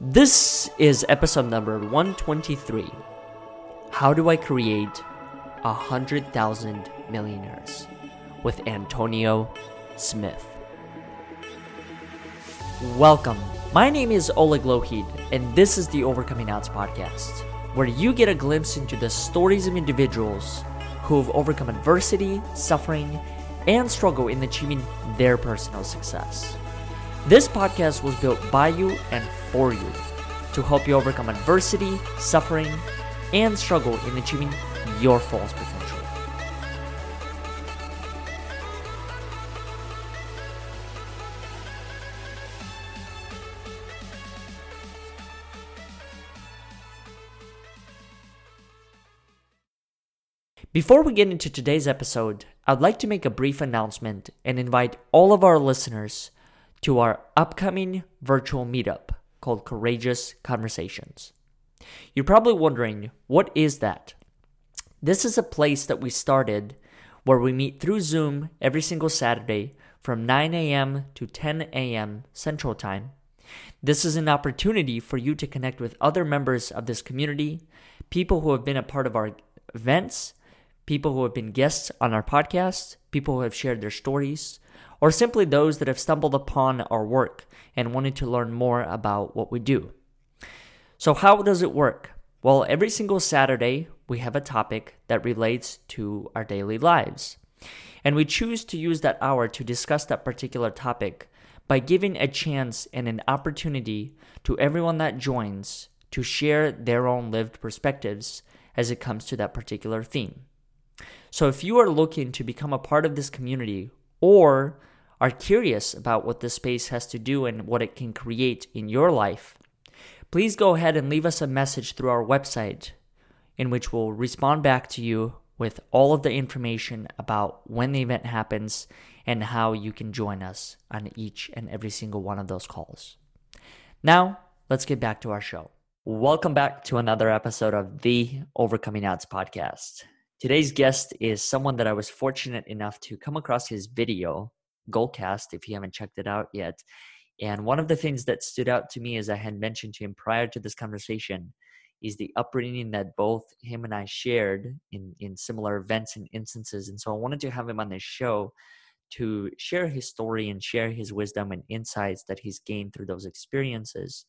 This is episode number 123. How do I create a hundred thousand millionaires with Antonio Smith? Welcome. My name is Oleg Lohid, and this is the Overcoming Odds podcast, where you get a glimpse into the stories of individuals who have overcome adversity, suffering, and struggle in achieving their personal success. This podcast was built by you and for you to help you overcome adversity, suffering, and struggle in achieving your fullest potential. Before we get into today's episode, I'd like to make a brief announcement and invite all of our listeners to our upcoming virtual meetup called Courageous Conversations. You're probably wondering, what is that? This is a place that we started where we meet through Zoom every single Saturday from 9 a.m. to 10 a.m. Central Time. This is an opportunity for you to connect with other members of this community, people who have been a part of our events, people who have been guests on our podcast, people who have shared their stories, or simply those that have stumbled upon our work and wanted to learn more about what we do. So, how does it work? Well, every single Saturday, we have a topic that relates to our daily lives. And we choose to use that hour to discuss that particular topic by giving a chance and an opportunity to everyone that joins to share their own lived perspectives as it comes to that particular theme. So, if you are looking to become a part of this community or are curious about what this space has to do and what it can create in your life, please go ahead and leave us a message through our website in which we'll respond back to you with all of the information about when the event happens and how you can join us on each and every single one of those calls. Now, let's get back to our show. Welcome back to another episode of the Overcoming Odds podcast. Today's guest is someone that I was fortunate enough to come across his video Goalcast if you haven't checked it out yet. And one of the things that stood out to me, as I had mentioned to him prior to this conversation, is the upbringing that both him and I shared in, in similar events and instances. And so I wanted to have him on this show to share his story and share his wisdom and insights that he's gained through those experiences.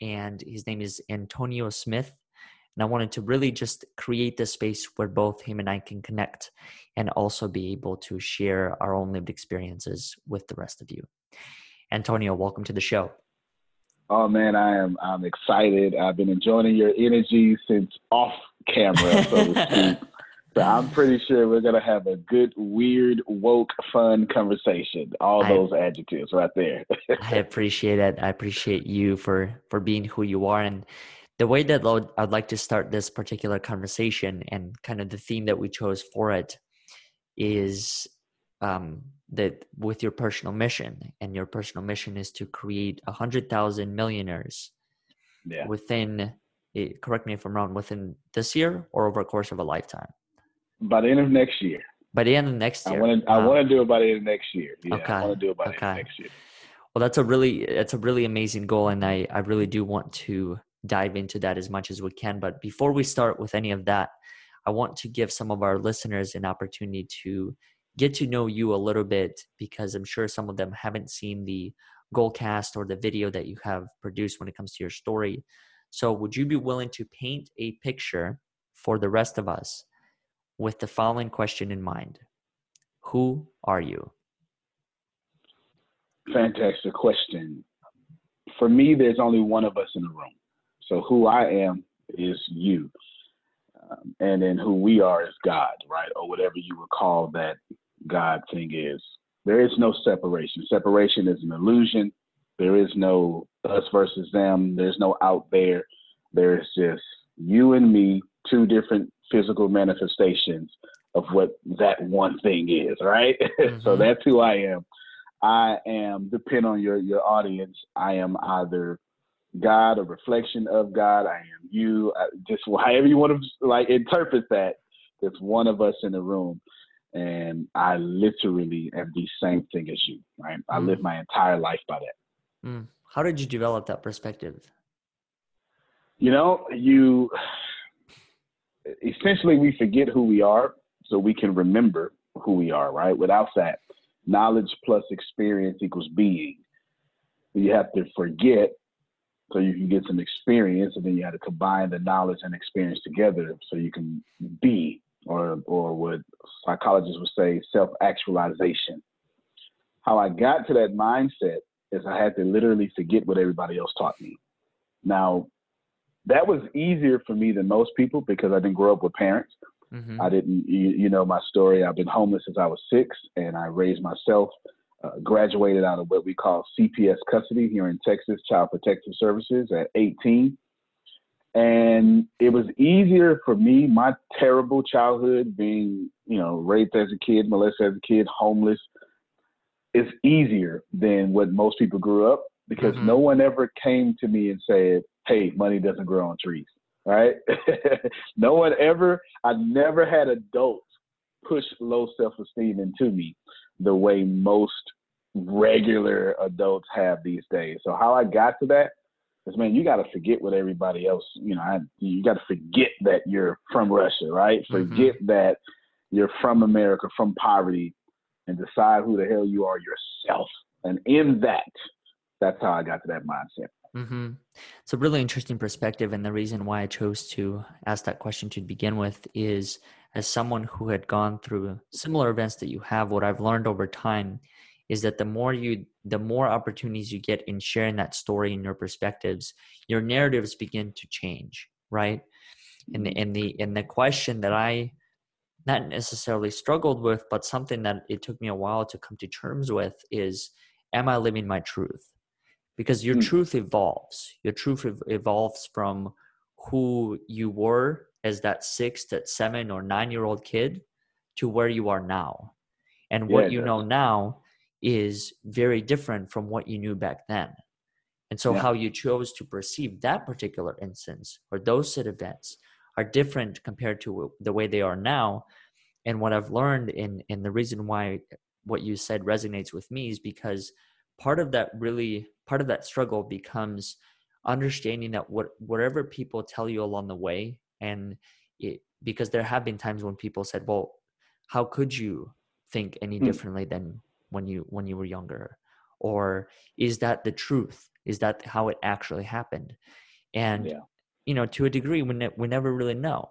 And his name is Antonio Smith. And I wanted to really just create this space where both him and I can connect and also be able to share our own lived experiences with the rest of you. Antonio, welcome to the show. Oh man, I am I'm excited. I've been enjoying your energy since off camera, so to speak. So I'm pretty sure we're gonna have a good, weird, woke, fun conversation. All I, those adjectives right there. I appreciate it. I appreciate you for for being who you are, and the way that I'd like to start this particular conversation and kind of the theme that we chose for it is um, that with your personal mission, and your personal mission is to create a hundred thousand millionaires yeah. within. Eh, correct me if I'm wrong. Within this year or over a course of a lifetime. By the end of next year. By the end of next year. I want to. I want to do it by the end of next year. Yeah, okay. I want to do it by okay. the end of next year. Well, that's a really that's a really amazing goal, and I I really do want to dive into that as much as we can. But before we start with any of that, I want to give some of our listeners an opportunity to get to know you a little bit because I'm sure some of them haven't seen the Goalcast or the video that you have produced when it comes to your story. So, would you be willing to paint a picture for the rest of us with the following question in mind? Who are you? Fantastic question. For me, there's only one of us in the room. So who I am is you. Um, and then who we are is God, right? Or whatever you would call that God thing is. There is no separation. Separation is an illusion. There is no us versus them. There's no out there. There is just you and me, two different physical manifestations of what that one thing is, right? Mm-hmm. so that's who I am. I am, depend on your your audience, I am either God, a reflection of God. I am you. I, just however you want to like interpret that. There's one of us in the room, and I literally am the same thing as you. Right? Mm. I live my entire life by that. Mm. How did you develop that perspective? You know, you essentially we forget who we are so we can remember who we are, right? Without that, knowledge plus experience equals being. You have to forget so you can get some experience, and then you have to combine the knowledge and experience together so you can be, or or what psychologists would say, self-actualization. How I got to that mindset is I had to literally forget what everybody else taught me. Now, that was easier for me than most people because I didn't grow up with parents. Mm-hmm. I didn't, you, you, know, my story. I've been homeless since I was six, and I raised myself. Uh, graduated out of what we call CPS custody here in Texas, Child Protective Services, at 18. And it was easier for me, my terrible childhood, being, you know, raped as a kid, molested as a kid, homeless, is easier than what most people grew up because mm-hmm. no one ever came to me and said, hey, money doesn't grow on trees, right? no one ever, I never had adults push low self esteem into me the way most regular adults have these days. So, how I got to that is, man, you got to forget what everybody else, you know, I, you got to forget that you're from Russia, right? Mm-hmm. Forget that you're from America, from poverty, and decide who the hell you are yourself. And in that, that's how I got to that mindset. Mm-hmm. It's a really interesting perspective. And the reason why I chose to ask that question to begin with is as someone who had gone through similar events that you have, what I've learned over time is that the more you, the more opportunities you get in sharing that story and your perspectives, your narratives begin to change, right? And the, mm-hmm. and the, and the question that I, not necessarily struggled with, but something that it took me a while to come to terms with is, am I living my truth? Because your mm. truth evolves. Your truth ev- evolves from who you were as that six, that seven, or nine year old kid to where you are now. And what yeah, you know now is very different from what you knew back then. And so, yeah. how you chose to perceive that particular instance or those set events are different compared to the way they are now. And what I've learned, in, and the reason why what you said resonates with me is because part of that really part of that struggle becomes understanding that what whatever people tell you along the way and it because there have been times when people said well how could you think any mm. differently than when you when you were younger or is that the truth is that how it actually happened and yeah. you know to a degree we, ne- we never really know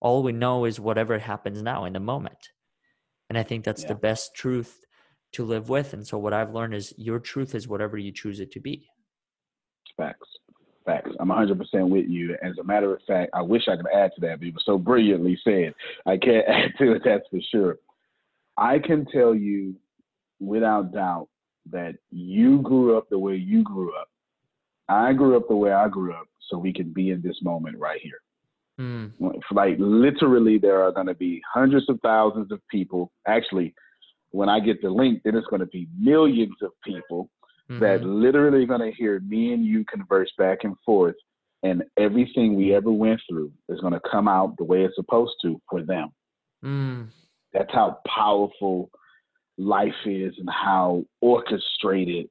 all we know is whatever happens now in the moment and i think that's yeah. the best truth to live with. And so what I've learned is your truth is whatever you choose it to be. Facts. Facts. I'm 100% with you. As a matter of fact, I wish I could add to that, but it was so brilliantly said. I can't add to it, that's for sure. I can tell you without doubt that you grew up the way you grew up. I grew up the way I grew up, so we can be in this moment right here. Mm. Like literally, there are going to be hundreds of thousands of people, actually when I get the link, then it's going to be millions of people mm-hmm. that literally going to hear me and you converse back and forth, and everything we ever went through is going to come out the way it's supposed to for them. Mm. That's how powerful life is and how orchestrated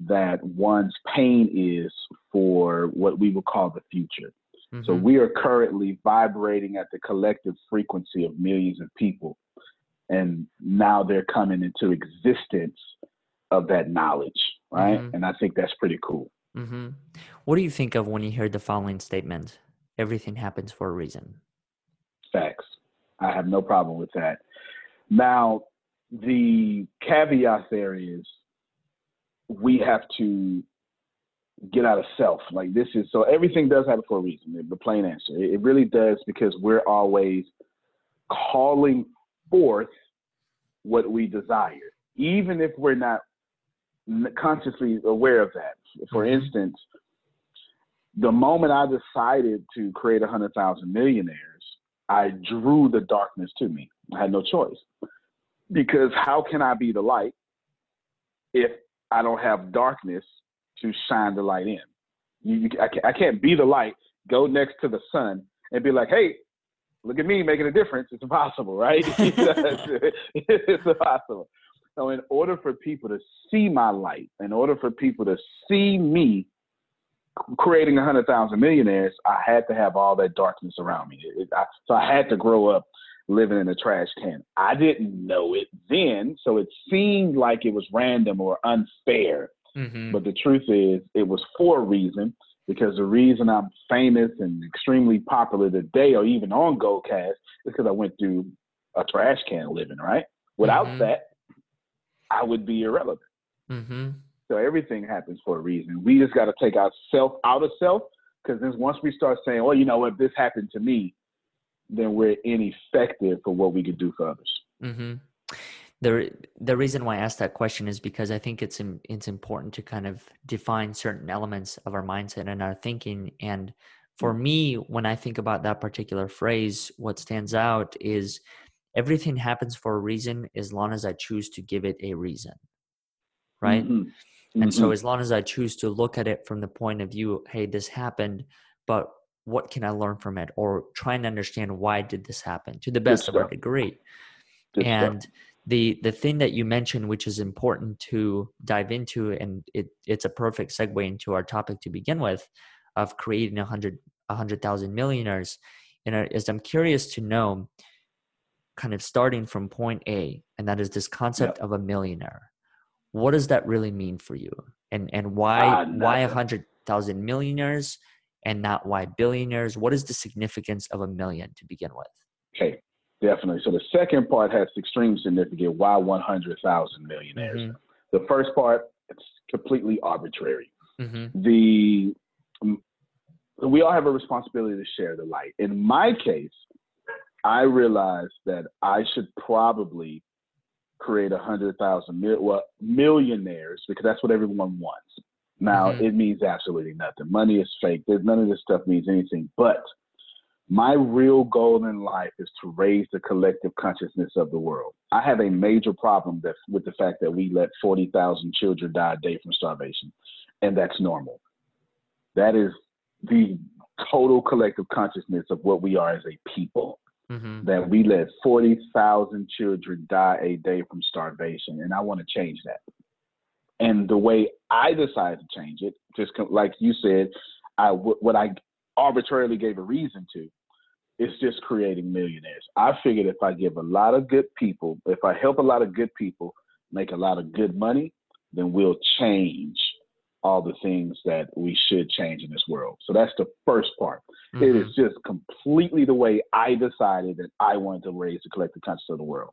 that one's pain is for what we would call the future. Mm-hmm. So we are currently vibrating at the collective frequency of millions of people and now they're coming into existence of that knowledge, right? Mm-hmm. And I think that's pretty cool. Mm-hmm. What do you think of when you hear the following statement? Everything happens for a reason. Facts. I have no problem with that. Now, the caveat there is we have to get out of self. Like this is so everything does happen for a reason. The plain answer. It really does because we're always calling forth what we desire, even if we're not consciously aware of that. For mm-hmm. instance, the moment I decided to create a hundred thousand millionaires, I drew the darkness to me. I had no choice because how can I be the light if I don't have darkness to shine the light in? You, you, I, can't, I can't be the light, go next to the sun, and be like, hey, look at me making a difference. It's impossible, right? it's impossible. So in order for people to see my light, in order for people to see me creating a hundred thousand millionaires, I had to have all that darkness around me. It, I, so I had to grow up living in a trash can. I didn't know it then, so it seemed like it was random or unfair. Mm-hmm. But the truth is, it was for a reason. Because the reason I'm famous and extremely popular today, or even on Goalcast, is because I went through a trash can living. Right. Without mm-hmm. that, I would be irrelevant. Mm-hmm. So everything happens for a reason. We just got to take ourself out of self because then once we start saying, "Oh, you know what, this happened to me," then we're ineffective for what we could do for others. Mm-hmm. The the reason why I asked that question is because I think it's it's important to kind of define certain elements of our mindset and our thinking. And for me, when I think about that particular phrase, what stands out is everything happens for a reason as long as I choose to give it a reason. Right. Mm-hmm. Mm-hmm. And so, mm-hmm. as long as I choose to look at it from the point of view, hey, this happened, but what can I learn from it, or try and understand why did this happen to the best of our degree. Good and stuff. The the thing that you mentioned, which is important to dive into, and it it's a perfect segue into our topic to begin with, of creating a hundred a hundred thousand millionaires. Know, is I'm curious to know, kind of starting from point A, and that is this concept yep. of a millionaire. What does that really mean for you? And and why uh, why a hundred thousand millionaires and not why billionaires? What is the significance of a million to begin with? Okay definitely so the second part has extreme significance why 100000 millionaires mm-hmm. the first part it's completely arbitrary mm-hmm. the we all have a responsibility to share the light in my case i realized that i should probably create a hundred thousand mil- well, millionaires because that's what everyone wants. Now mm-hmm. it means absolutely nothing. Money is fake. There's, none of this stuff means anything. But my real goal in life is to raise the collective consciousness of the world. I have a major problem that, with the fact that we let 40,000 children die a day from starvation, and that's normal. That is the total collective consciousness of what we are as a people mm-hmm. that we let 40,000 children die a day from starvation. And I want to change that. And the way I decided to change it, just like you said, I, what I arbitrarily gave a reason to, is just creating millionaires. I figured if I give a lot of good people, if I help a lot of good people make a lot of good money, then we'll change all the things that we should change in this world. So that's the first part. Mm-hmm. It is mm-hmm. just completely the way I decided that I wanted to raise the collective consciousness of the world.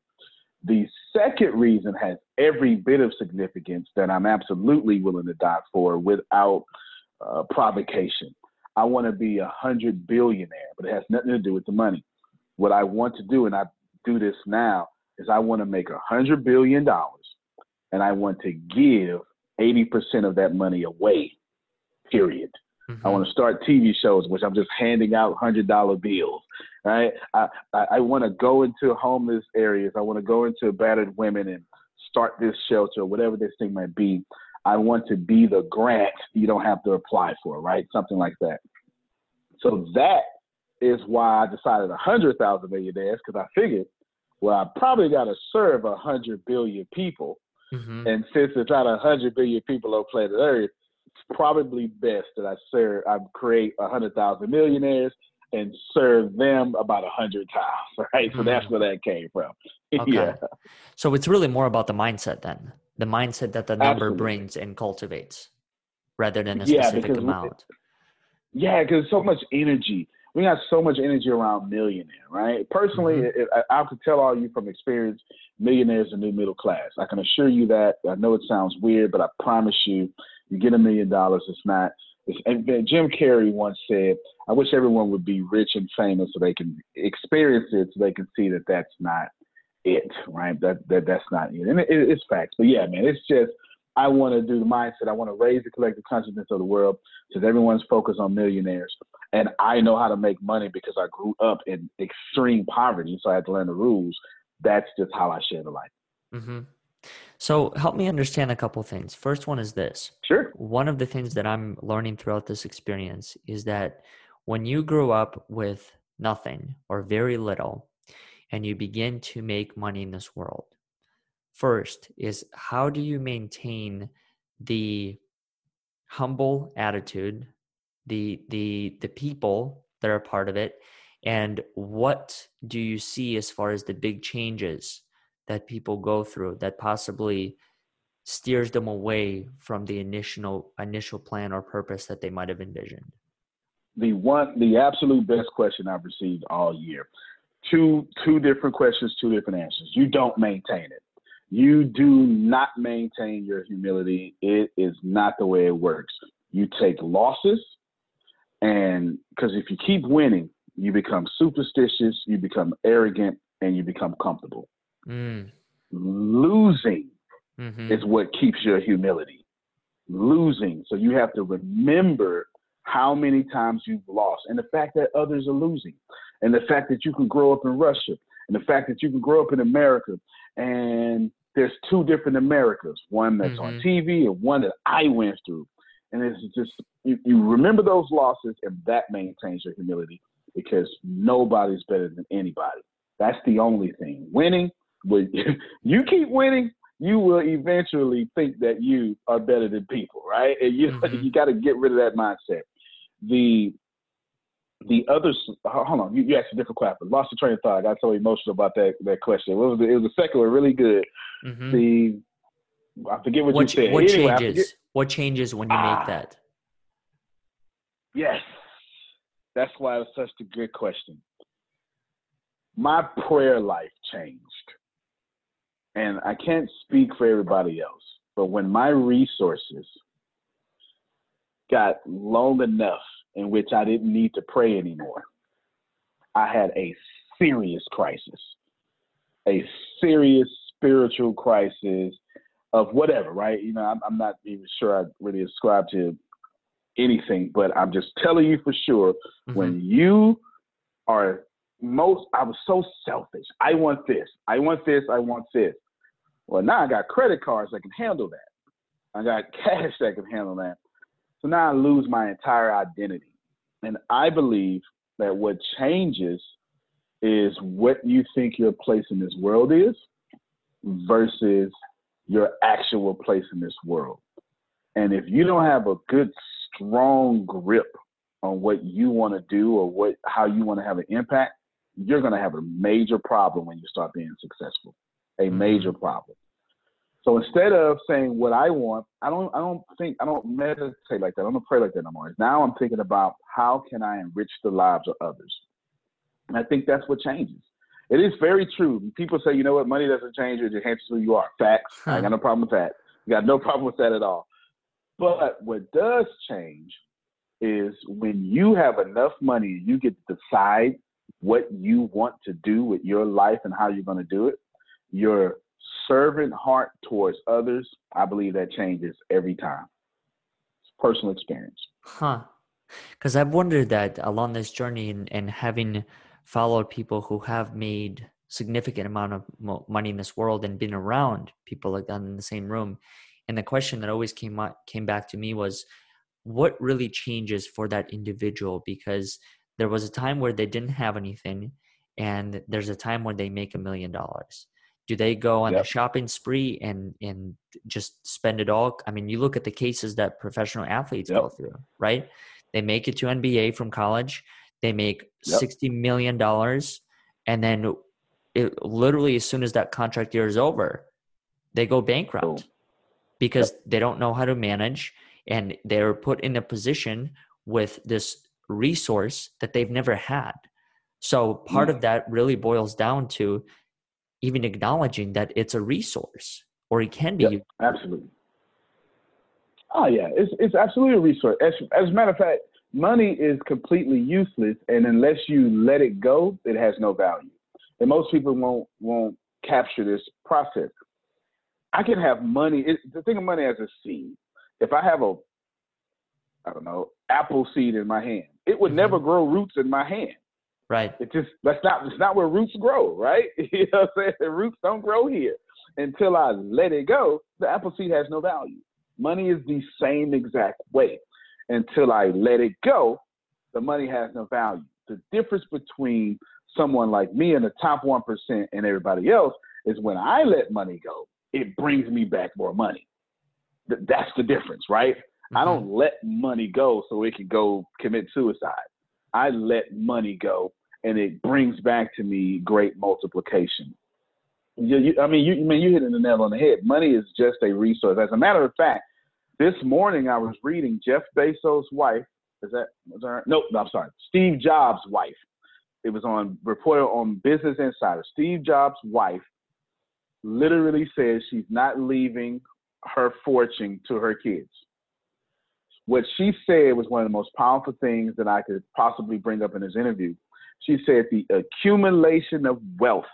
The second reason has every bit of significance that I'm absolutely willing to die for without uh, provocation. I want to be a hundred billionaire, but it has nothing to do with the money. What I want to do, and I do this now, is I want to make a hundred billion dollars, and I want to give 80% of that money away, period. Mm-hmm. I want to start TV shows, which I'm just handing out hundred dollar bills. Right? I I, I want to go into homeless areas. I want to go into battered women and start this shelter, whatever this thing might be. I want to be the grant you don't have to apply for, right? Something like that. So that is why I decided a hundred thousand millionaires because I figured, well, I probably got to serve a hundred billion people Mm-hmm. And since it's not a hundred billion people on planet Earth, it's probably best that I serve, I create a hundred thousand millionaires and serve them about a hundred times, right? So mm-hmm. that's where that came from. Okay. yeah. So it's really more about the mindset then, the mindset that the number Absolutely. brings and cultivates, rather than a specific yeah, amount. yeah, because so much energy. We got so much energy around millionaire, right? Personally, mm-hmm. it, I, I could tell all you from experience millionaires and new middle class. I can assure you that. I know it sounds weird, but I promise you, you get a million dollars, it's not. It's, and Jim Carrey once said, "I wish everyone would be rich and famous so they can experience it, so they can see that that's not it, right? That that that's not it, and it, it's facts. But yeah, man, it's just." I want to do the mindset. I want to raise the collective consciousness of the world because everyone's focused on millionaires. And I know how to make money because I grew up in extreme poverty. So I had to learn the rules that's just how I share the light. Mm-hmm. So help me understand a couple things. First one is this. Sure. One of the things that I'm learning throughout this experience is that when you grow up with nothing or very little and you begin to make money in this world, first is how do you maintain the humble attitude, the the the people that are part of it, and what do you see as far as the big changes that people go through that possibly steers them away from the initial initial plan or purpose that they might have envisioned? The one the absolute best question I've received all year. Two two different questions, two different answers. You don't maintain it. You do not maintain your humility. It is not the way it works. You take losses and because if you keep winning, you become superstitious, you become arrogant, and you become comfortable. Mm. Losing mm-hmm. is what keeps your humility. Losing. So you have to remember how many times you've lost and the fact that others are losing and the fact that you can grow up in Russia and the fact that you can grow up in America and there's two different Americas, one that's mm-hmm. on TV and one that I went through. And it's just, you, you remember those losses and that maintains your humility because nobody's better than anybody. That's the only thing. Winning, but you keep winning, you will eventually think that you are better than people, right? And you mm-hmm. you got to get rid of that mindset. The the other hold on, you, you asked a different question. Lost the train of thought. I got so emotional about that that question. It was it was a second one, really good. Mm-hmm. The I forget what, what you said. What anyway, changes? What changes when you ah, make that? Yes, that's why it was such a good question. My prayer life changed. And I can't speak for everybody else, but when my resources got long enough in which I didn't need to pray anymore, I had a serious crisis, a serious spiritual crisis of whatever, right? You know, I'm, I'm not even sure I really ascribe to anything, but I'm just telling you for sure mm-hmm. when you are most, I was so selfish. I want this, I want this, I want this. Well, now I got credit cards that can handle that. I got cash that can handle that. So now I lose my entire identity. And I believe that what changes is what you think your place in this world is versus your actual place in this world. And if you don't have a good strong grip on what you want to do or what how you want to have an impact, you're going to have a major problem when you start being successful. A mm-hmm. major problem. So instead of saying what I want, I don't I don't think I don't meditate like that. I don't pray like that no more. Now I'm thinking about how can I enrich the lives of others. And I think that's what changes. It is very true. People say, you know what, money doesn't change you, it enhances who you are. Facts. I got no problem with that. You got no problem with that at all. But what does change is when you have enough money, you get to decide what you want to do with your life and how you're going to do it. Your servant heart towards others, I believe that changes every time. It's personal experience. Huh. Because I've wondered that along this journey and, and having followed people who have made significant amount of money in this world and been around people like that in the same room and the question that always came came back to me was what really changes for that individual because there was a time where they didn't have anything and there's a time when they make a million dollars do they go on yep. a shopping spree and and just spend it all i mean you look at the cases that professional athletes yep. go through right they make it to nba from college they make yep. 60 million dollars and then it literally as soon as that contract year is over they go bankrupt because yep. they don't know how to manage and they're put in a position with this resource that they've never had. So part of mm. that really boils down to even acknowledging that it's a resource or it can be. Yep, absolutely. Oh yeah, it's it's absolutely a resource. As, as a matter of fact, money is completely useless, and unless you let it go, it has no value. And most people won't won't capture this process. I can have money. It, the thing of money as a seed. If I have a, I don't know, apple seed in my hand, it would mm-hmm. never grow roots in my hand. Right. It just that's not it's not where roots grow, right? you know what I'm saying? The roots don't grow here. Until I let it go, the apple seed has no value. Money is the same exact way. Until I let it go, the money has no value. The difference between someone like me and the top one percent and everybody else is when I let money go, it brings me back more money. Th- that's the difference, right? Mm-hmm. I don't let money go so it can go commit suicide. I let money go and it brings back to me great multiplication. You, you, I mean, you, I mean, you hit the nail on the head. Money is just a resource. As a matter of fact, this morning I was reading Jeff Bezos' wife. Is that, was that no, no, I'm sorry, Steve Jobs' wife. It was on reported on Business Insider. Steve Jobs' wife literally says she's not leaving her fortune to her kids. What she said was one of the most powerful things that I could possibly bring up in this interview. She said the accumulation of wealth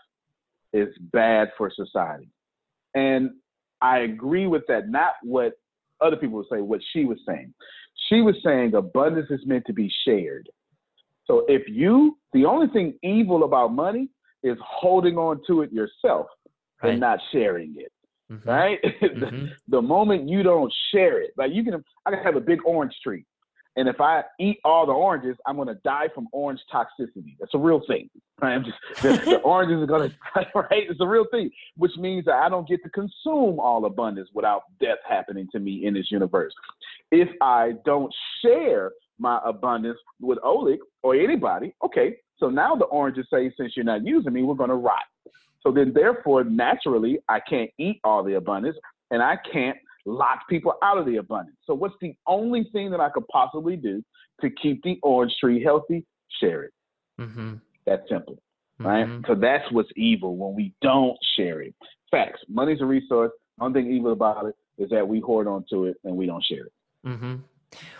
is bad for society. And I agree with that, not what other people would say, what she was saying. She was saying abundance is meant to be shared. So if you, the only thing evil about money is holding on to it yourself right. and not sharing it. Mm-hmm. Right? Mm-hmm. the, moment you don't share it, like you can, I can have a big orange tree. And if I eat all the oranges, I'm going to die from orange toxicity. That's a real thing. Right? I'm just, the, the oranges are going to, right? It's a real thing, which means that I don't get to consume all abundance without death happening to me in this universe. If I don't share my abundance with Oleg or anybody, okay, so now the oranges say, since you're not using me, we're going to rot. So then, therefore, naturally, I can't eat all the abundance and I can't lock people out of the abundance. So, what's the only thing that I could possibly do to keep the orange tree healthy? Share it. Mm-hmm. That's simple, right? Mm-hmm. So, that's what's evil when we don't share it. Facts. Money's a resource. One thing evil about it is that we hoard onto it and we don't share it. Mm-hmm.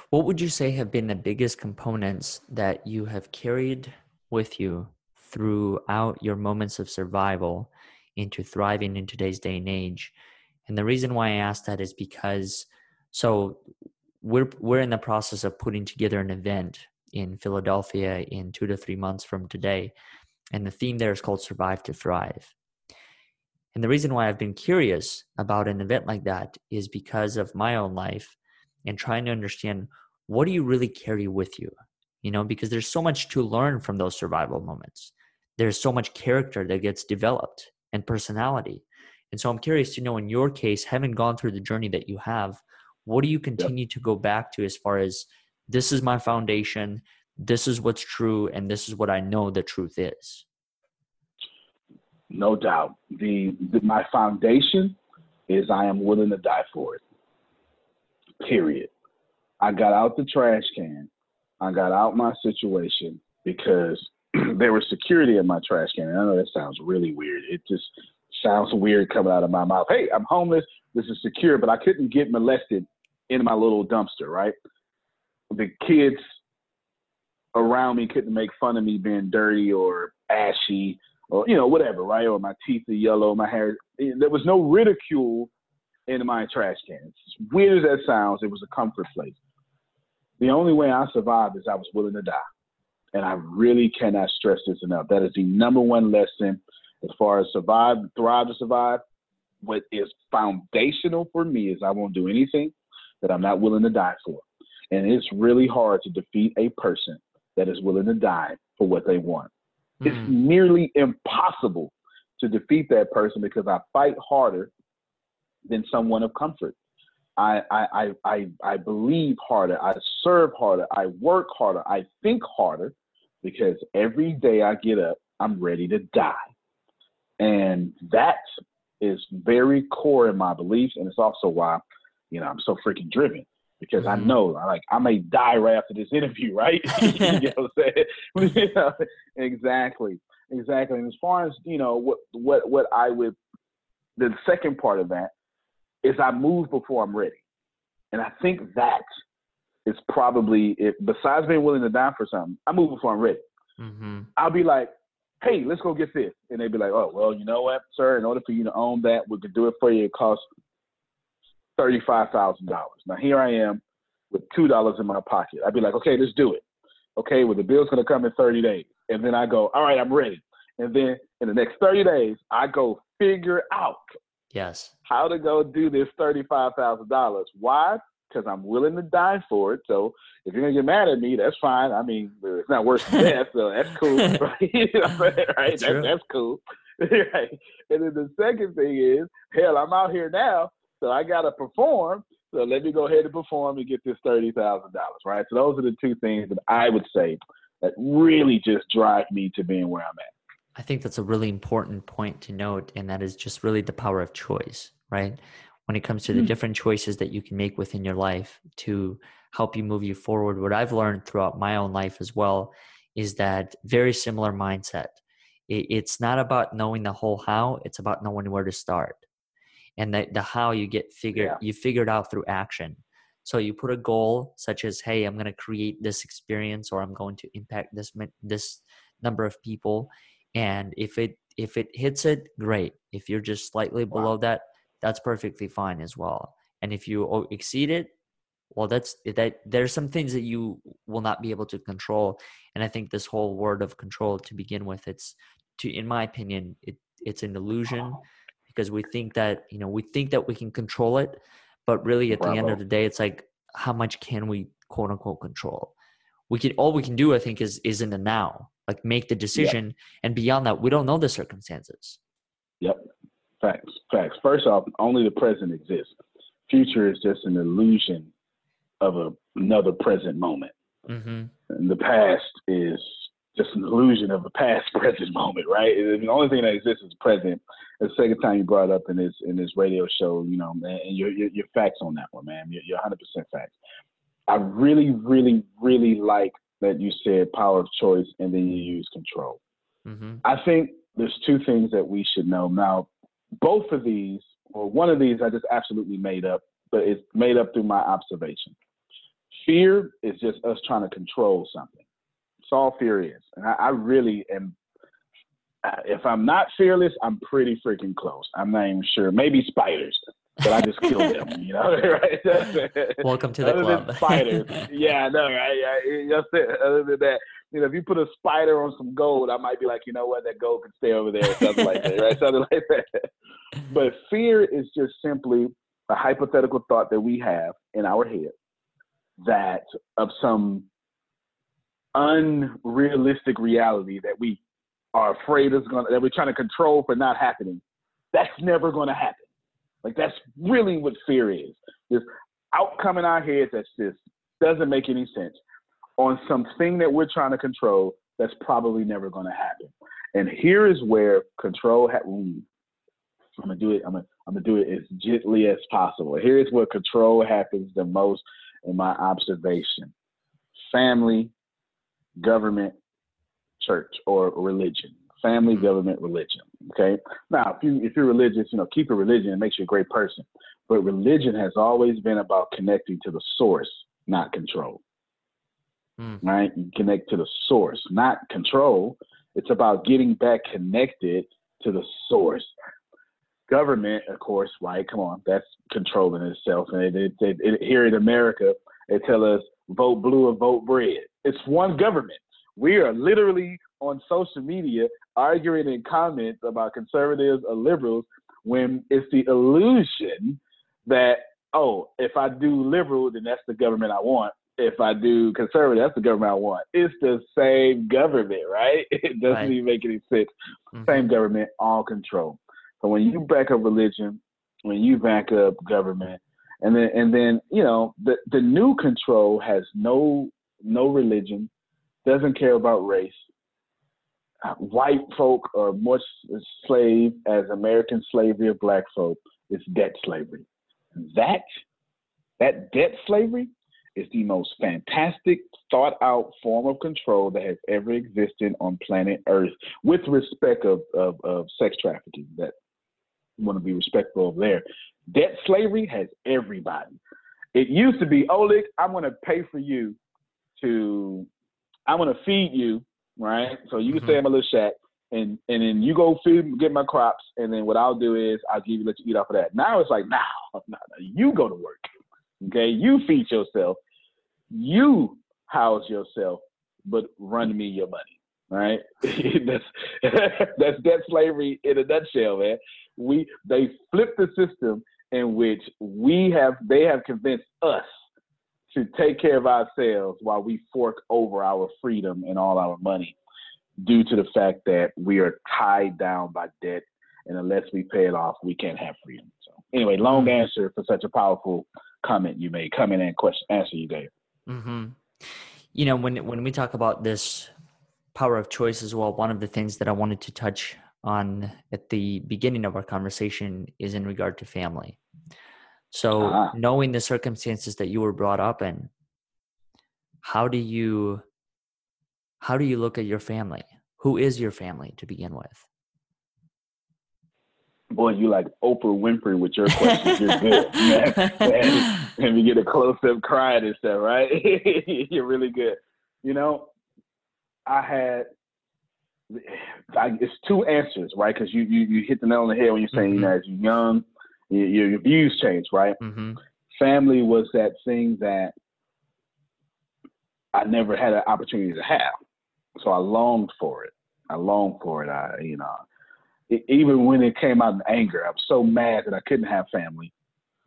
What would you say have been the biggest components that you have carried with you throughout your moments of survival into thriving in today's day and age. And the reason why I ask that is because so we're we're in the process of putting together an event in Philadelphia in 2 to 3 months from today and the theme there is called survive to thrive. And the reason why I've been curious about an event like that is because of my own life and trying to understand what do you really carry with you? You know, because there's so much to learn from those survival moments there's so much character that gets developed and personality. And so I'm curious to know in your case, having gone through the journey that you have, what do you continue yep. to go back to as far as this is my foundation, this is what's true, and this is what I know the truth is? No doubt. The, the my foundation is I am willing to die for it. Period. I got out the trash can. I got out my situation because there was security in my trash can. And I know that sounds really weird. It just sounds weird coming out of my mouth. Hey, I'm homeless. This is secure, but I couldn't get molested in my little dumpster, right? The kids around me couldn't make fun of me being dirty or ashy or, you know, whatever, right? Or my teeth are yellow, my hair. There was no ridicule in my trash can. As weird as that sounds, it was a comfort place. The only way I survived is I was willing to die. And I really cannot stress this enough. That is the number one lesson as far as survive, thrive to survive. What is foundational for me is I won't do anything that I'm not willing to die for. And it's really hard to defeat a person that is willing to die for what they want. Mm. It's nearly impossible to defeat that person because I fight harder than someone of comfort. I, I, I, I, believe harder. I serve harder. I work harder. I think harder because every day I get up, I'm ready to die. And that is very core in my beliefs. And it's also why, you know, I'm so freaking driven because mm-hmm. I know like I may die right after this interview, right? you know what I'm saying? exactly. Exactly. And as far as, you know, what what what I would the second part of that is I move before I'm ready. And I think that is probably it. Besides being willing to die for something, I move before I'm ready. Mm-hmm. I'll be like, "Hey, let's go get this," and they'd be like, "Oh, well, you know what, sir? In order for you to own that, we could do it for you. It costs thirty-five thousand dollars. Now here I am with two dollars in my pocket. I'd be like, "Okay, let's do it." Okay, well, the bill's gonna come in thirty days, and then I go, "All right, I'm ready." And then in the next thirty days, I go figure out Yes. How to go do this thirty-five thousand dollars? Why? Because I'm willing to die for it. So if you're gonna get mad at me, that's fine. I mean, it's not worse than death, so that's cool, right? right? That's, that's, that's, cool. right. And then the second thing is, hell, I'm out here now, so I gotta perform. So let me go ahead and perform and get this thirty thousand dollars, right? So those are the two things that I would say that really just drive me to being where I'm at. I think that's a really important point to note, and that is just really the power of choice, right? When it comes to the mm-hmm. different choices that you can make within your life to help you move you forward. What I've learned throughout my own life as well is that very similar mindset. It's not about knowing the whole how, it's about knowing where to start. And the, the how you get figured yeah. you figure it out through action. So you put a goal such as, hey, I'm going to create this experience or I'm going to impact this this number of people. And if it if it hits it, great. If you're just slightly wow. below that, that's perfectly fine as well. And if you exceed it, well that's that there's some things that you will not be able to control and i think this whole word of control to begin with it's to in my opinion it it's an illusion because we think that you know we think that we can control it but really at Bravo. the end of the day it's like how much can we quote unquote control we can all we can do i think is is in the now like make the decision yep. and beyond that we don't know the circumstances yep facts facts first off only the present exists future is just an illusion of a, another present moment. Mm-hmm. And the past is just an illusion of a past present moment, right? the only thing that exists is present. The second time you brought up in this in this radio show, you know, man, and your your facts on that one, man. You're, you're 100% facts. I really, really, really like that you said power of choice and then you use control. Mm-hmm. I think there's two things that we should know. Now, both of these, or one of these, I just absolutely made up, but it's made up through my observation. Fear is just us trying to control something. It's all fear is. And I, I really am. Uh, if I'm not fearless, I'm pretty freaking close. I'm not even sure. Maybe spiders, but I just kill them. You know, right? Welcome to the Other club. Than spiders. yeah, I know, right? Yeah, just other than that, you know, if you put a spider on some gold, I might be like, you know what, that gold could stay over there, something like that, right? Something like that. But fear is just simply a hypothetical thought that we have in our head that of some unrealistic reality that we are afraid is to, that we're trying to control for not happening. That's never going to happen. Like that's really what fear is. This outcome in our heads that's just doesn't make any sense on something that we're trying to control that's probably never going to happen. And here is where control. Ha- I'm gonna do it. I'm gonna, I'm gonna do it as gently as possible. Here's where control happens the most in my observation family, government, church, or religion. Family, mm-hmm. government, religion. Okay. Now, if you if you're religious, you know, keep a religion. It makes you a great person. But religion has always been about connecting to the source, not control. Mm. Right? You connect to the source, not control. It's about getting back connected to the source government, of course, right? Come on, that's controlling itself. And it, it, it, here in America, they tell us vote blue or vote red. It's one government. We are literally on social media arguing in comments about conservatives or liberals when it's the illusion that, oh, if I do liberal, then that's the government I want. If I do conservative, that's the government I want. It's the same government, right? It doesn't right. even make any sense. Mm-hmm. Same government, all control. So when you back up religion, when you back up government, and then and then you know the the new control has no no religion, doesn't care about race. Uh, white folk are much slave as American slavery of black folk It's debt slavery. That that debt slavery is the most fantastic, thought out form of control that has ever existed on planet Earth, with respect of, of, of sex trafficking. That want to be respectful of there. Debt slavery has everybody. It used to be, Oleg, I'm going to pay for you to, I'm going to feed you, right? So you can mm-hmm. stay in my little shack, and and then you go feed, get my crops, and then what I'll do is I'll give you, let you eat off of that. Now it's like, now, nah, nah, nah, you go to work, okay? You feed yourself, you house yourself, but run me your money right? that's that's debt slavery in a nutshell, man we they flipped the system in which we have they have convinced us to take care of ourselves while we fork over our freedom and all our money due to the fact that we are tied down by debt, and unless we pay it off, we can't have freedom. So, anyway, long Mm. answer for such a powerful comment you made, comment and question answer you gave. hmm You know, when when we talk about this power of choice as well, one of the things that I wanted to touch on at the beginning of our conversation is in regard to family. So, Ah. knowing the circumstances that you were brought up in, how do you how do you look at your family? Who is your family to begin with? Boy, you like Oprah Winfrey with your questions. You're good. Man, and you get a close up crying and stuff, right? You're really good. You know, I had I, it's two answers, right? Because you, you you hit the nail on the head when you're saying, you know, as you're young, your, your views change, right? hmm Family was that thing that I never had an opportunity to have, so I longed for it. I longed for it. I, you know, e- even when it came out in anger, I was so mad that I couldn't have family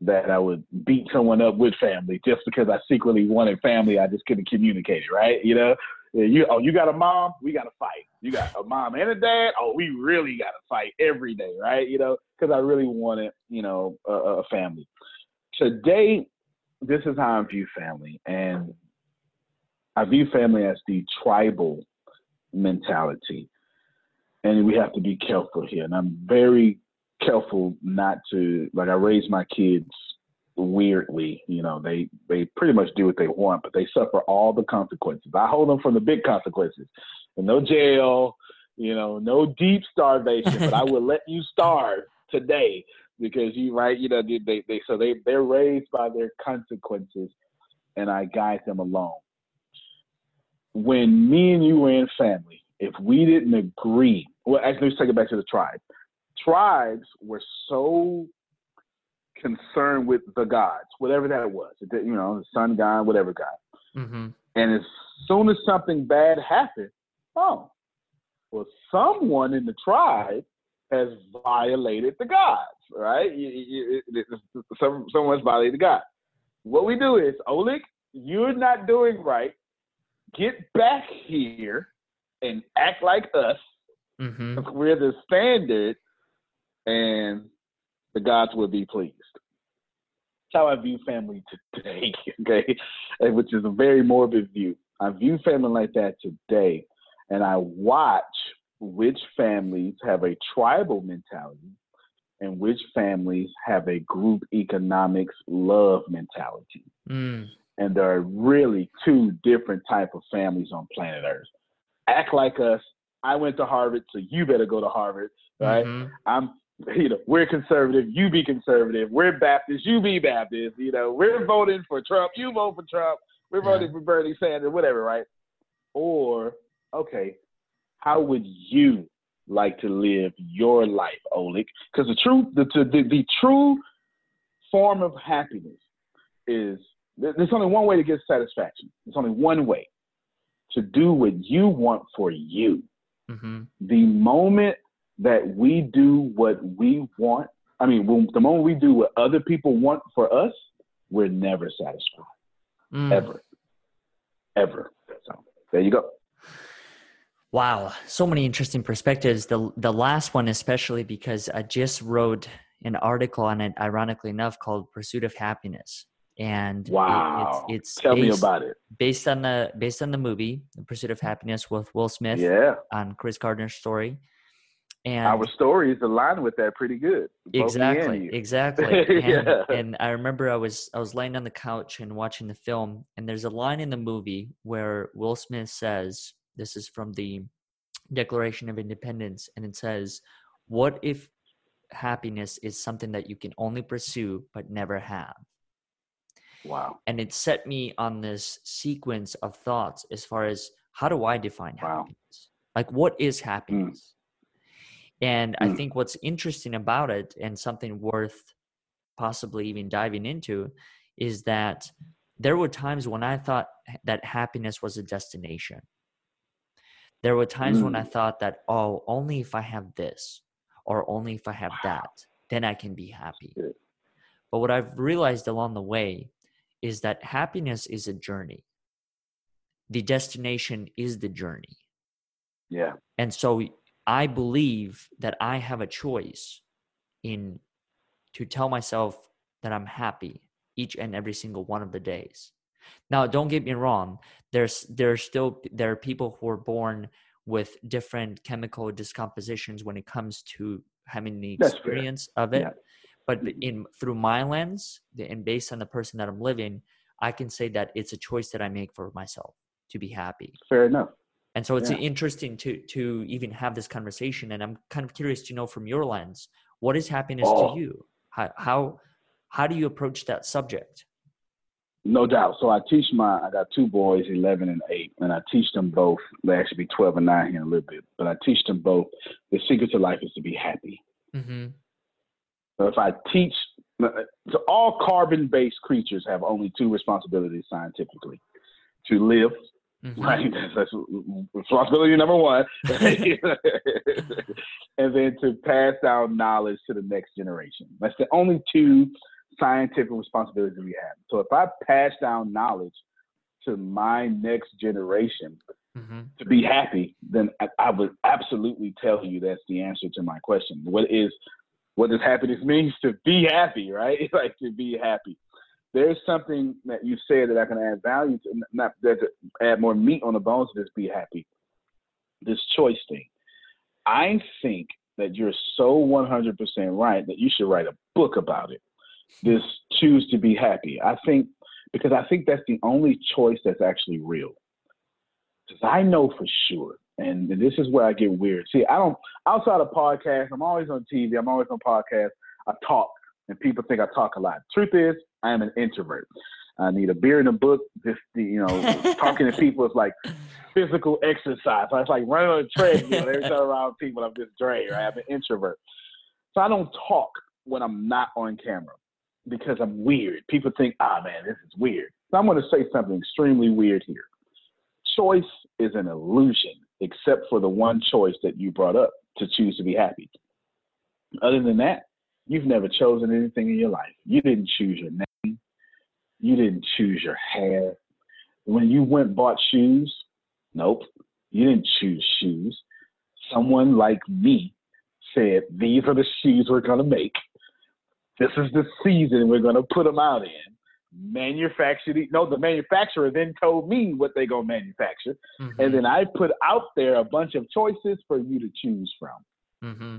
that I would beat someone up with family just because I secretly wanted family. I just couldn't communicate it, right? You know, you oh you got a mom, we got to fight. You got a mom and a dad, oh we really got to fight every day, right? You know, because I really wanted you know a, a family. Today, this is how I view family, and I view family as the tribal mentality and we have to be careful here. And I'm very careful not to like I raise my kids weirdly. You know, they they pretty much do what they want, but they suffer all the consequences. I hold them from the big consequences. And no jail, you know, no deep starvation, but I will let you starve today because you right, you know, they, they, they so they they're raised by their consequences and I guide them along. When me and you were in family, if we didn't agree, well, actually, let's take it back to the tribe. Tribes were so concerned with the gods, whatever that was, you know, the sun god, whatever god. hmm And as soon as something bad happened, oh, well, someone in the tribe has violated the gods, right? You, you, some, someone's violated the God. What we do is, Oleg, you're not doing right. Get back here and act like us. hmm We're the standard, and the gods will be pleased. That's how I view family today, okay? Which is a very morbid view. I view family like that today, and I watch which families have a tribal mentality and which families have a group economics love mentality Mm. and there are really two different type of families on planet Earth. Act like us. I went to Harvard, so you better go to Harvard, right? Mhm. I'm, you know, we're conservative. You be conservative. We're Baptist. You be Baptist. You know, we're voting for Trump. You vote for Trump. We're Yeah. voting for Bernie Sanders. Whatever, right? Or okay, how would you like to live your life, Oleg? Because the true, the, the the true form of happiness is there's only one way to get satisfaction. There's only one way to do what you want for you. Mhm. The moment that we do what we want, I mean, when, the moment we do what other people want for us, we're never satisfied, Mm. ever, ever. So there you go. Wow, so many interesting perspectives. The the last one especially because I just wrote an article on it, ironically enough, called "Pursuit of Happiness," and it- Wow. it's, it's Tell me about it. based on the based on the movie "The Pursuit of Happiness" with Will Smith Yeah, on Chris Gardner's story, and our stories align with that pretty good. Exactly exactly and, Yeah. and i remember i was i was laying on the couch and watching the film and there's a line in the movie where will smith says this is from the declaration of independence and it says what if happiness is something that you can only pursue but never have Wow. and it set me on this sequence of thoughts as far as how do i define Wow. happiness like what is happiness and i Mm. think what's interesting about it and something worth possibly even diving into is that there were times when i thought that happiness was a destination there were times when i Mm. thought that oh only if i have this or only if i have that then i can be happy but what i've realized along the way is that happiness is a journey the destination is the journey Yeah. And so I believe that I have a choice in to tell myself that I'm happy each and every single one of the days. Now, don't get me wrong. There's there's still there are people who are born with different chemical discompositions when it comes to having the That's fair. experience of it. Yeah. But in through my lens and based on the person that I'm living, I can say that it's a choice that I make for myself to be happy. Fair enough. And so it's Yeah. interesting to to even have this conversation. And I'm kind of curious to know from your lens, what is happiness Oh. to you? How how how do you approach that subject? No doubt. So I teach my, I got two boys, 11 and 8, and I teach them both. They actually be 12 and 9 here in a little bit, but I teach them both the secret to life is to be happy. Mm-hmm. If I teach, so all carbon based creatures have only two responsibilities scientifically to live, Mm-hmm. right? That's, that's responsibility number one. and then to pass down knowledge to the next generation. That's the only two scientific responsibilities we have. So if I pass down knowledge to my next generation Mm-hmm. to be happy, then I, I would absolutely tell you that's the answer to my question. What is what does happiness mean? To be happy, right? like to be happy. There's something that you said that I can add value to, not that to add more meat on the bones of this be happy. This choice thing. I think that you're so 100% right that you should write a book about it. This choose to be happy. I think because I think that's the only choice that's actually real. Because I know for sure, and this is where I get weird. See, I don't outside of podcasts. I'm always on TV. I'm always on podcasts. I talk, and people think I talk a lot. Truth is, I am an introvert. I need a beer and a book. Just you know, talking to people is like physical exercise. It's like running on a treadmill. Every time around people, I'm just drained. Right? I'm an introvert, so I don't talk when I'm not on camera because I'm weird. People think, ah, man, this is weird. So I'm going to say something extremely weird here. Choice is an illusion, except for the one choice that you brought up to choose to be happy. Other than that, you've never chosen anything in your life. You didn't choose your name. You didn't choose your hair. When you went bought shoes, nope, you didn't choose shoes. Someone like me said, these are the shoes we're going to make. This is the season we're going to put them out in. Manufactured, no, the manufacturer then told me what they're going to manufacture. Mm-hmm. And then I put out there a bunch of choices for you to choose from mm-hmm.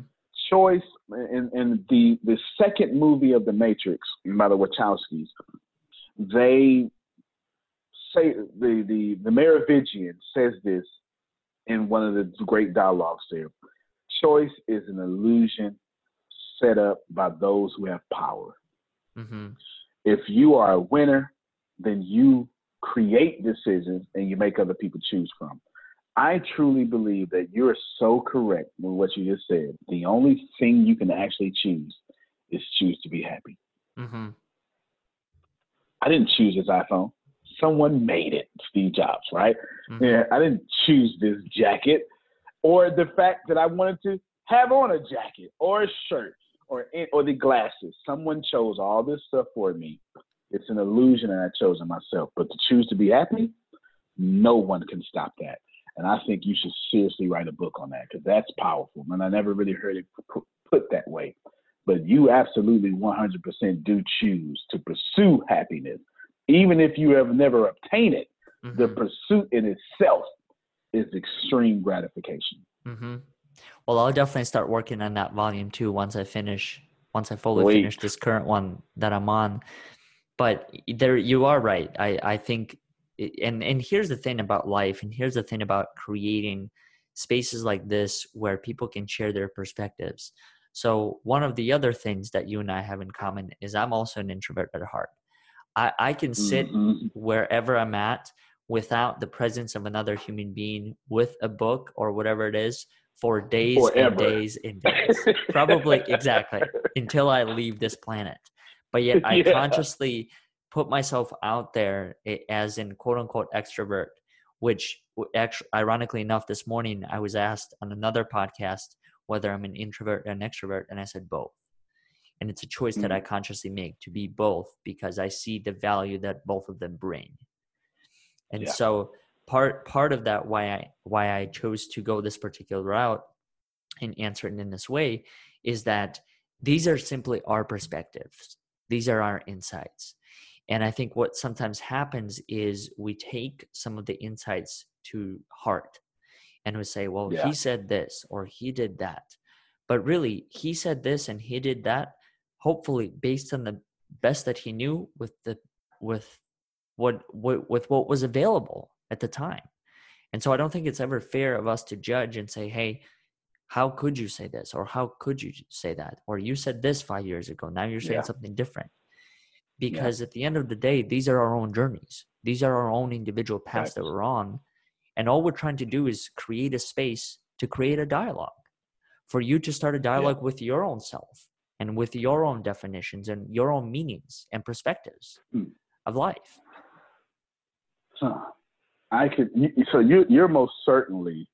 choice and, in the the second movie of the Matrix by the Wachowskis, they say the the the Merovingian says this in one of the great dialogues there. Choice is an illusion set up by those who have power. Mm-hmm. If you are a winner, then you create decisions and you make other people choose from. I truly believe that you're so correct with what you just said. The only thing you can actually choose is choose to be happy. Mm-hmm. I didn't choose this iPhone. Someone made it, Steve Jobs, right? Mm-hmm. Yeah, I didn't choose this jacket or the fact that I wanted to have on a jacket or a shirt or or the glasses. Someone chose all this stuff for me. It's an illusion and I chose it myself. But to choose to be happy, no one can stop that. And I think you should seriously write a book on that because that's powerful. And I never really heard it put, put that way. But you absolutely 100% do choose to pursue happiness. Even if you have never obtained it, Mm-hmm. the pursuit in itself is extreme gratification. Mm-hmm. Well, I'll definitely start working on that volume two once I finish, once I fully Sweet. finish this current one that I'm on. But there, you are right. I, I think, and and here's the thing about life, and here's the thing about creating spaces like this where people can share their perspectives. So one of the other things that you and I have in common is I'm also an introvert at heart. I, I can sit Mhm. wherever I'm at without the presence of another human being with a book or whatever it is for days Forever. and days and days. Probably exactly until I leave this planet. But yet I Yeah. consciously put myself out there as in quote unquote extrovert, which actually, ironically enough, this morning I was asked on another podcast whether I'm an introvert or an extrovert, and I said both. And it's a choice that I mm. consciously make to be both because I see the value that both of them bring. And Yeah. so part part of that why I why I chose to go this particular route and answer it in this way is that these are simply our perspectives. These are our insights. And I think what sometimes happens is we take some of the insights to heart and we say, well, yeah. he said this or he did that. But really, he said this and he did that, hopefully based on the best that he knew with the with what, what with what was available at the time. And so I don't think it's ever fair of us to judge and say, hey, how could you say this? Or how could you say that? Or you said this five years ago. Now you're saying yeah. something different. Because yeah. at the end of the day, these are our own journeys. These are our own individual paths right. that we're on. And all we're trying to do is create a space to create a dialogue for you to start a dialogue yeah. with your own self and with your own definitions and your own meanings and perspectives mm. of life. Huh. I could. So you, you're most certainly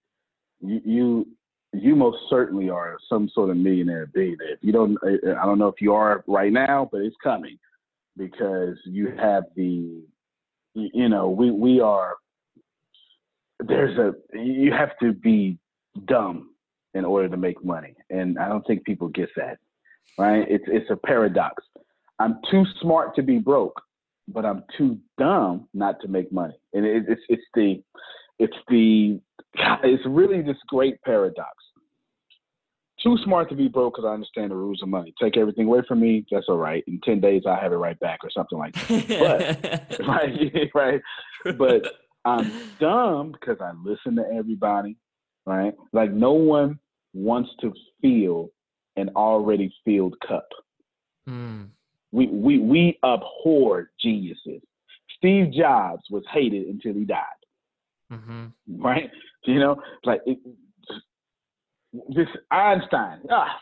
you, you you most certainly are some sort of millionaire billionaire. If you don't, I don't know if you are right now, but it's coming because you have the, you know, we we are. There's a you have to be dumb in order to make money, and I don't think people get that. Right? It's it's a paradox. I'm too smart to be broke, but I'm too dumb not to make money. And it, it's it's the it's the it's really this great paradox. Too smart to be broke because I understand the rules of money. Take everything away from me, that's all right. In ten days, I have it right back or something like that. but right, right. But I'm dumb because I listen to everybody. Right, like no one wants to feel an already filled cup. Mm. We, we, we abhor geniuses. Steve Jobs was hated until he died. Mm-hmm. Right? You know, like it, this Einstein, ah,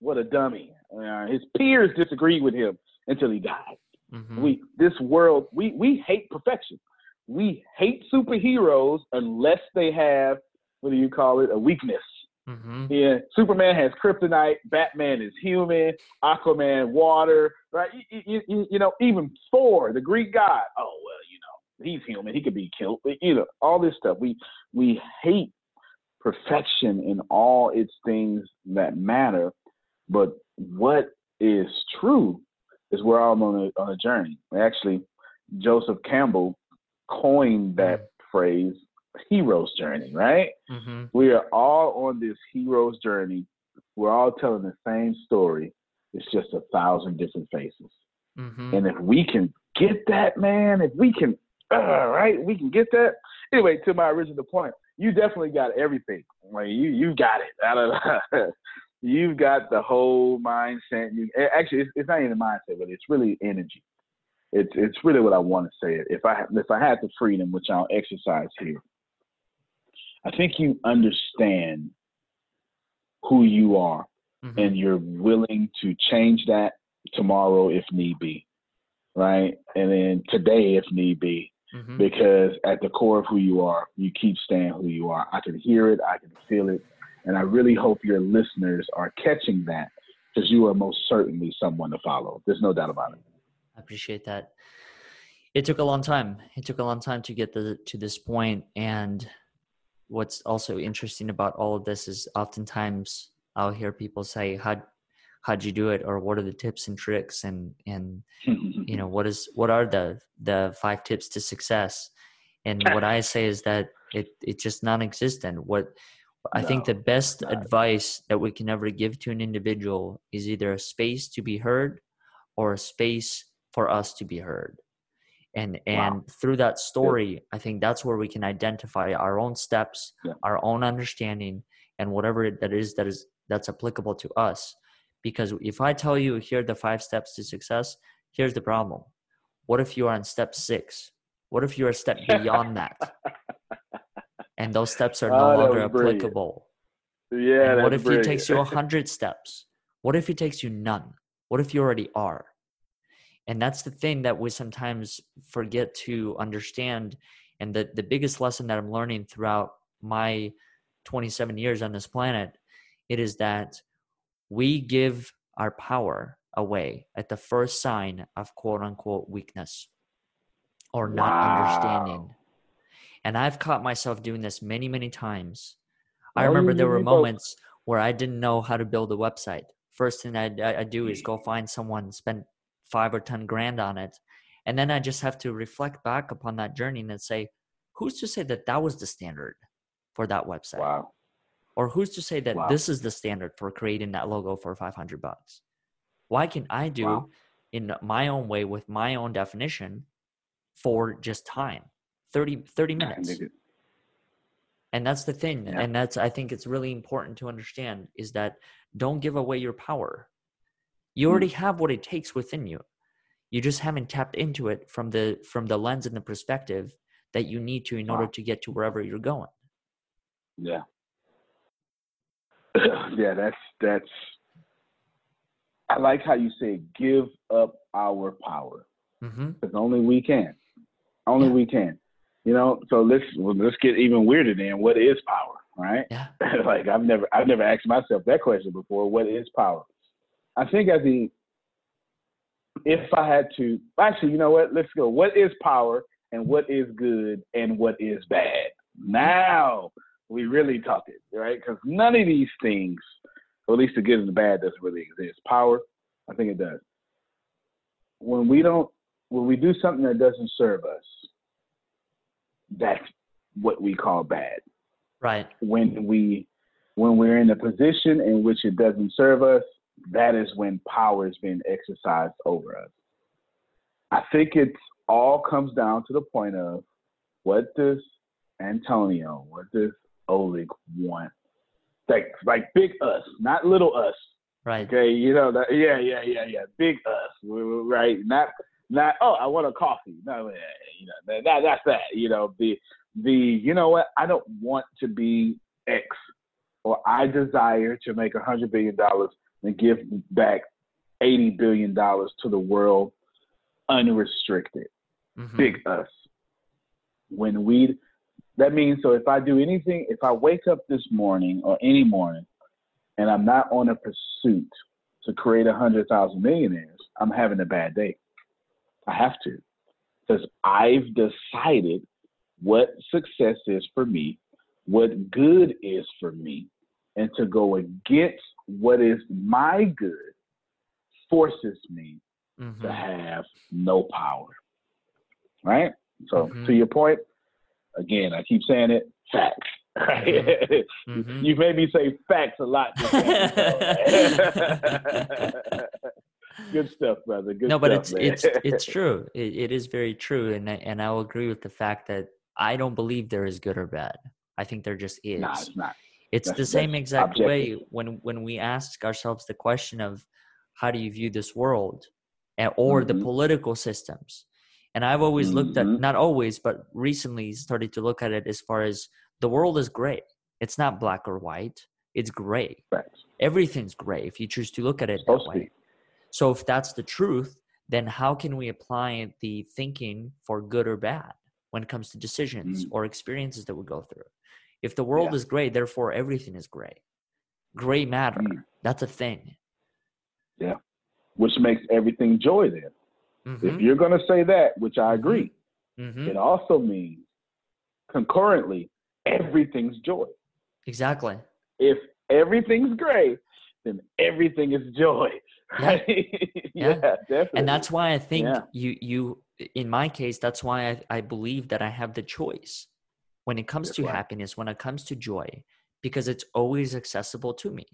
what a dummy. Uh, his peers disagreed with him until he died. Mm-hmm. We this world we we hate perfection. We hate superheroes unless they have what do you call it a weakness. Mm-hmm. Yeah, Superman has kryptonite. Batman is human. Aquaman, water. Right? You, you, you, know, even Thor, the Greek god. Oh well, you know, he's human. He could be killed. You know, all this stuff. We we hate perfection in all its things that matter. But what is true is we're all on a on a journey. Actually, Joseph Campbell coined that mm. phrase hero's journey, right? Mm-hmm. We are all on this hero's journey. We're all telling the same story. It's just a thousand different faces. Mm-hmm. And if we can get that, man, if we can, uh, right, we can get that. Anyway, to my original point, you definitely got everything. Like you, you got it. Out of, you've got the whole mindset. You actually, it's, it's not even a mindset, but it's really energy. It's it's really what I want to say. If I if I had the freedom, which I'll exercise here, I think you understand who you are mm-hmm. and you're willing to change that tomorrow if need be. Right. And then today if need be. Mm-hmm. Because at the core of who you are, you keep staying who you are. I can hear it, I can feel it. And I really hope your listeners are catching that because you are most certainly someone to follow. There's no doubt about it. I appreciate that. It took a long time. It took a long time to get the, to this point, and what's also interesting about all of this is oftentimes I'll hear people say, "How how'd you do it?" or "What are the tips and tricks?" and and you know what is what are the the five tips to success? And what I say is that it it's just non-existent. What I no, think the best advice that we can ever give to an individual is either a space to be heard or a space for us to be heard and and wow. through that story i think that's where we can identify our own steps yeah. our own understanding and whatever that is that is that's applicable to us. Because if i tell you here are the five steps to success here's the problem. What if you are on step six? What if you're a step beyond that? And those steps are no oh, longer applicable. Yeah what if brilliant. it takes you a hundred steps? What if it takes you none? What if you already are and that's the thing that we sometimes forget to understand and the, the biggest lesson that i'm learning throughout my 27 years on this planet it is that we give our power away at the first sign of quote unquote weakness or not wow. understanding And I've caught myself doing this many, many times. I remember there were moments where I didn't know how to build a website. First thing I, I do is go find someone, spend five or 10 grand on it. And then I just have to reflect back upon that journey and then say, who's to say that that was the standard for that website? Wow. Or who's to say that Wow. this is the standard for creating that logo for 500 bucks? Why can I do Wow. in my own way with my own definition for just time? 30, 30 minutes. And that's the thing. Yeah. And that's, I think it's really important to understand is that don't give away your power. You already have what it takes within you. You just haven't tapped into it from the from the lens and the perspective that you need to in order to get to wherever you're going. Yeah. yeah, that's that's I like how you say give up our power. Mm-hmm. Because only we can. Only Yeah. we can. You know, so let's well, let's get even weirder then. What is power? Right? Yeah. like I've never I've never asked myself that question before. What is power? I think I think if I had to actually, you know what? Let's go. What is power and what is good and what is bad? Now we really talk it, right? Because none of these things, or at least the good and the bad, doesn't really exist. Power, I think it does. When we don't, when we do something that doesn't serve us, that's what we call bad Right. when we when we're in a position in which it doesn't serve us, that is when power is being exercised over us. I think it's all comes down to the point of what does Antonio, what does Oleg want? Like like big us, not little us. Right. Okay, you know that yeah, yeah, yeah, yeah. Big us. Right. Not not oh, I want a coffee. No, you know, that that's that. You know, the the you know what, I don't want to be X or I desire to make a hundred billion dollars and give back eighty billion dollars to the world unrestricted. Mhm. Big us. When we that means so if I do anything, if I wake up this morning or any morning and I'm not on a pursuit to create a hundred thousand millionaires, I'm having a bad day. I have to. Because I've decided what success is for me, what good is for me, and to go against what is my good forces me Mhm. to have no power. Right? So Mhm. to your point, again, I keep saying it, facts. Right? Mhm. You made me say facts a lot. Good stuff, brother. Good no, but stuff, it's it's it's true. It, it is very true, and I, and I will agree with the fact that I don't believe there is good or bad. I think there just is. nah, it's not. It's the same exact way when when we ask ourselves the question of how do you view this world, and, or the Mhm. political systems. And I've always looked at Mhm. not always, but recently started to look at it as far as the world is gray. It's not black or white. It's gray. Facts. Everything's gray if you choose to look at it that way. So if that's the truth, then how can we apply the thinking for good or bad when it comes to decisions Mm. or experiences that we go through? If the world Yeah. is gray, therefore everything is gray. Gray matter. Mm. That's a thing. Yeah. Which makes everything joy then. If Mhm, you're going to say that, which I agree, mhm. it also means concurrently everything's joy. Exactly. If everything's gray, then everything is joy. Yeah. Right? Yeah. definitely. And that's why I think Yeah. you you in my case, that's why I, I believe that I have the choice when it comes to happiness, when it comes to joy, because it's always accessible to me.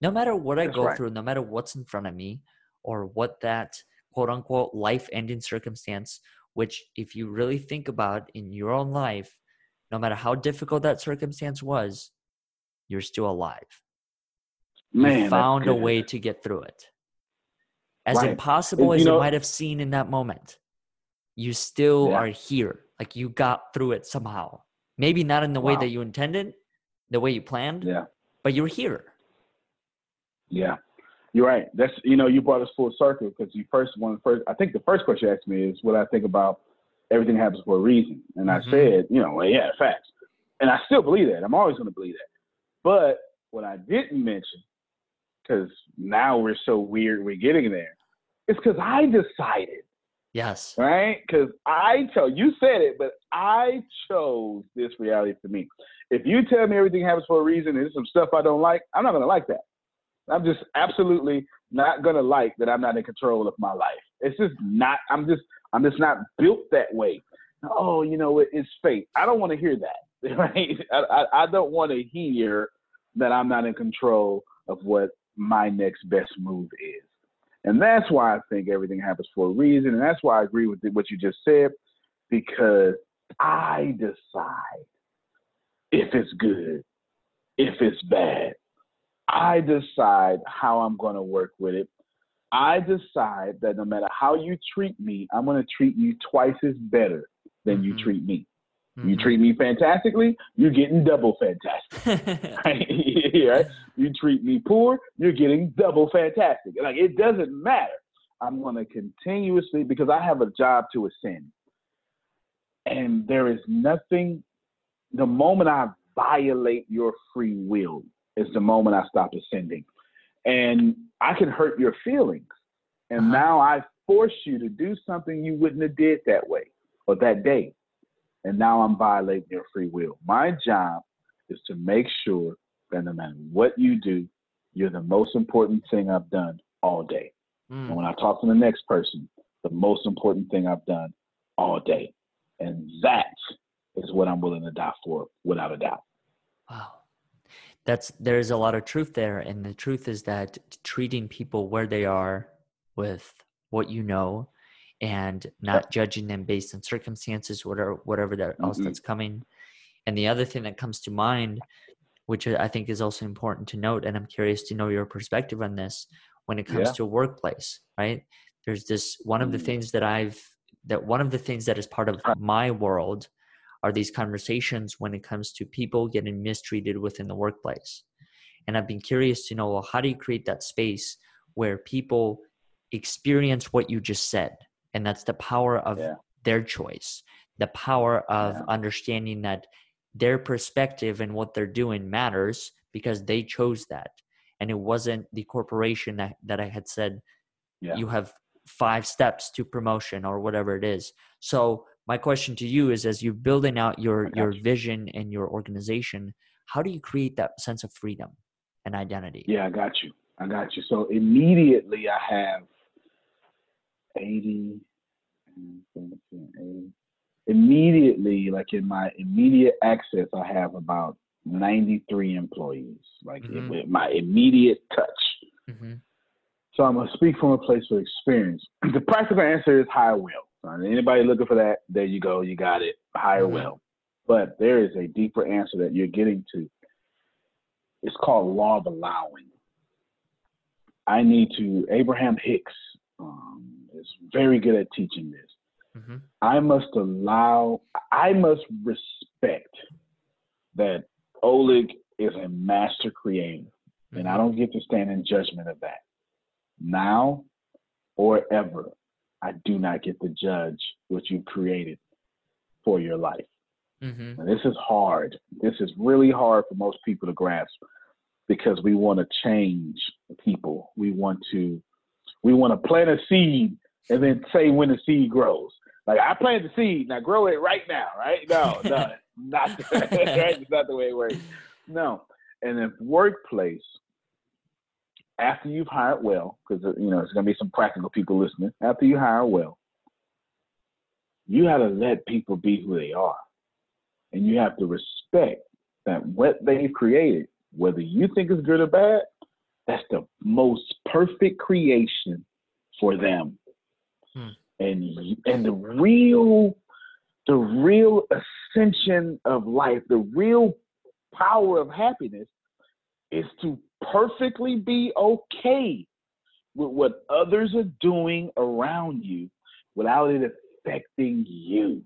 No matter what I That's go right. through, no matter what's in front of me, or what that quote unquote life ending circumstance, which if you really think about in your own life, no matter how difficult that circumstance was, you're still alive. Man, you found a way to get through it. As Right. impossible And, as you it know- might have seemed in that moment, you still Yeah. are here. Like you got through it somehow. Maybe not in the way that you intended, the way you planned, Yeah. but you're here. Yeah, you're right. That's you know you brought us full circle because you first one first. I think the first question you asked me is what I think about everything happens for a reason, and Mhm. I said you know well, yeah facts, and I still believe that. I'm always going to believe that. But what I didn't mention, because now we're so weird, we're getting there, is because I decided Yes. Right? Because I chose, you said it, but I chose this reality for me. If you tell me everything happens for a reason and there's some stuff I don't like, I'm not going to like that. I'm just absolutely not going to like that I'm not in control of my life. It's just not, I'm just, I'm just not built that way. Oh, you know, it, it's fate. I don't want to hear that. Right? I, I, I don't want to hear that I'm not in control of what my next best move is. And that's why I think everything happens for a reason. And that's why I agree with what you just said, because I decide if it's good, if it's bad. I decide how I'm going to work with it. I decide that no matter how you treat me, I'm going to treat you twice as better than mm-hmm. you treat me. Mm-hmm. You treat me fantastically, you're getting double fantastic. right? right? You treat me poor, you're getting double fantastic. Like it doesn't matter. I'm going to continuously because I have a job to ascend. And there is nothing the moment I violate your free will is the moment I stop ascending. And I can hurt your feelings. And uh-huh. now I force you to do something you wouldn't have did that way or that day and now I'm violating your free will. My job is to make sure that no matter what you do, you're the most important thing I've done all day. Mm. And when I talk to the next person, the most important thing I've done all day. And that is what I'm willing to die for without a doubt. Wow. That's there's a lot of truth there. And the truth is that treating people where they are with what you know and not judging them based on circumstances, whatever whatever that else mm-hmm. that's coming. And the other thing that comes to mind, which I think is also important to note, and I'm curious to know your perspective on this when it comes yeah. to a workplace, right? There's this one of the mm. things that I've that one of the things that is part of my world are these conversations when it comes to people getting mistreated within the workplace. And I've been curious to know well, how do you create that space where people experience what you just said? and that's the power of yeah. their choice the power of yeah. understanding that their perspective and what they're doing matters because they chose that. And it wasn't the corporation that, that i had said yeah. you have five steps to promotion or whatever it is. So my question to you is as you're building out your your vision and your organization how do you create that sense of freedom and identity? Yeah i got you. I got you. So immediately i have 80, 80. Immediately, like in my immediate access, I have about 93 employees, like mm-hmm. with my immediate touch. Mm-hmm. So I'm gonna speak from a place of experience. The practical answer is hire well. Anybody looking for that? There you go. You got it. Hire mm-hmm. well. But there is a deeper answer that you're getting to. It's called law of allowing. I need to. Abraham Hicks um, is very good at teaching this. Mm-hmm. I must allow, I must respect that Oleg is a master creator, mm-hmm. and I mm-hmm. don't get to stand in judgment of that. Now or ever, I do not get to judge what you created for your life. Mm-hmm. And this is hard. This is really hard for most people to grasp because we want to change people. We want to we want to plant a seed and then say when the seed grows. Like I planted the seed, now grow it right now, right? No, no, not right? not the way it works. No, and in workplace, after you've hired well, because you know there's gonna be some practical people listening. After you hire well, you have to let people be who they are, and you have to respect that what they've created, whether you think is good or bad, that's the most perfect creation for them. Hmm. And and the real the real ascension of life, the real power of happiness is to perfectly be okay with what others are doing around you without it affecting you.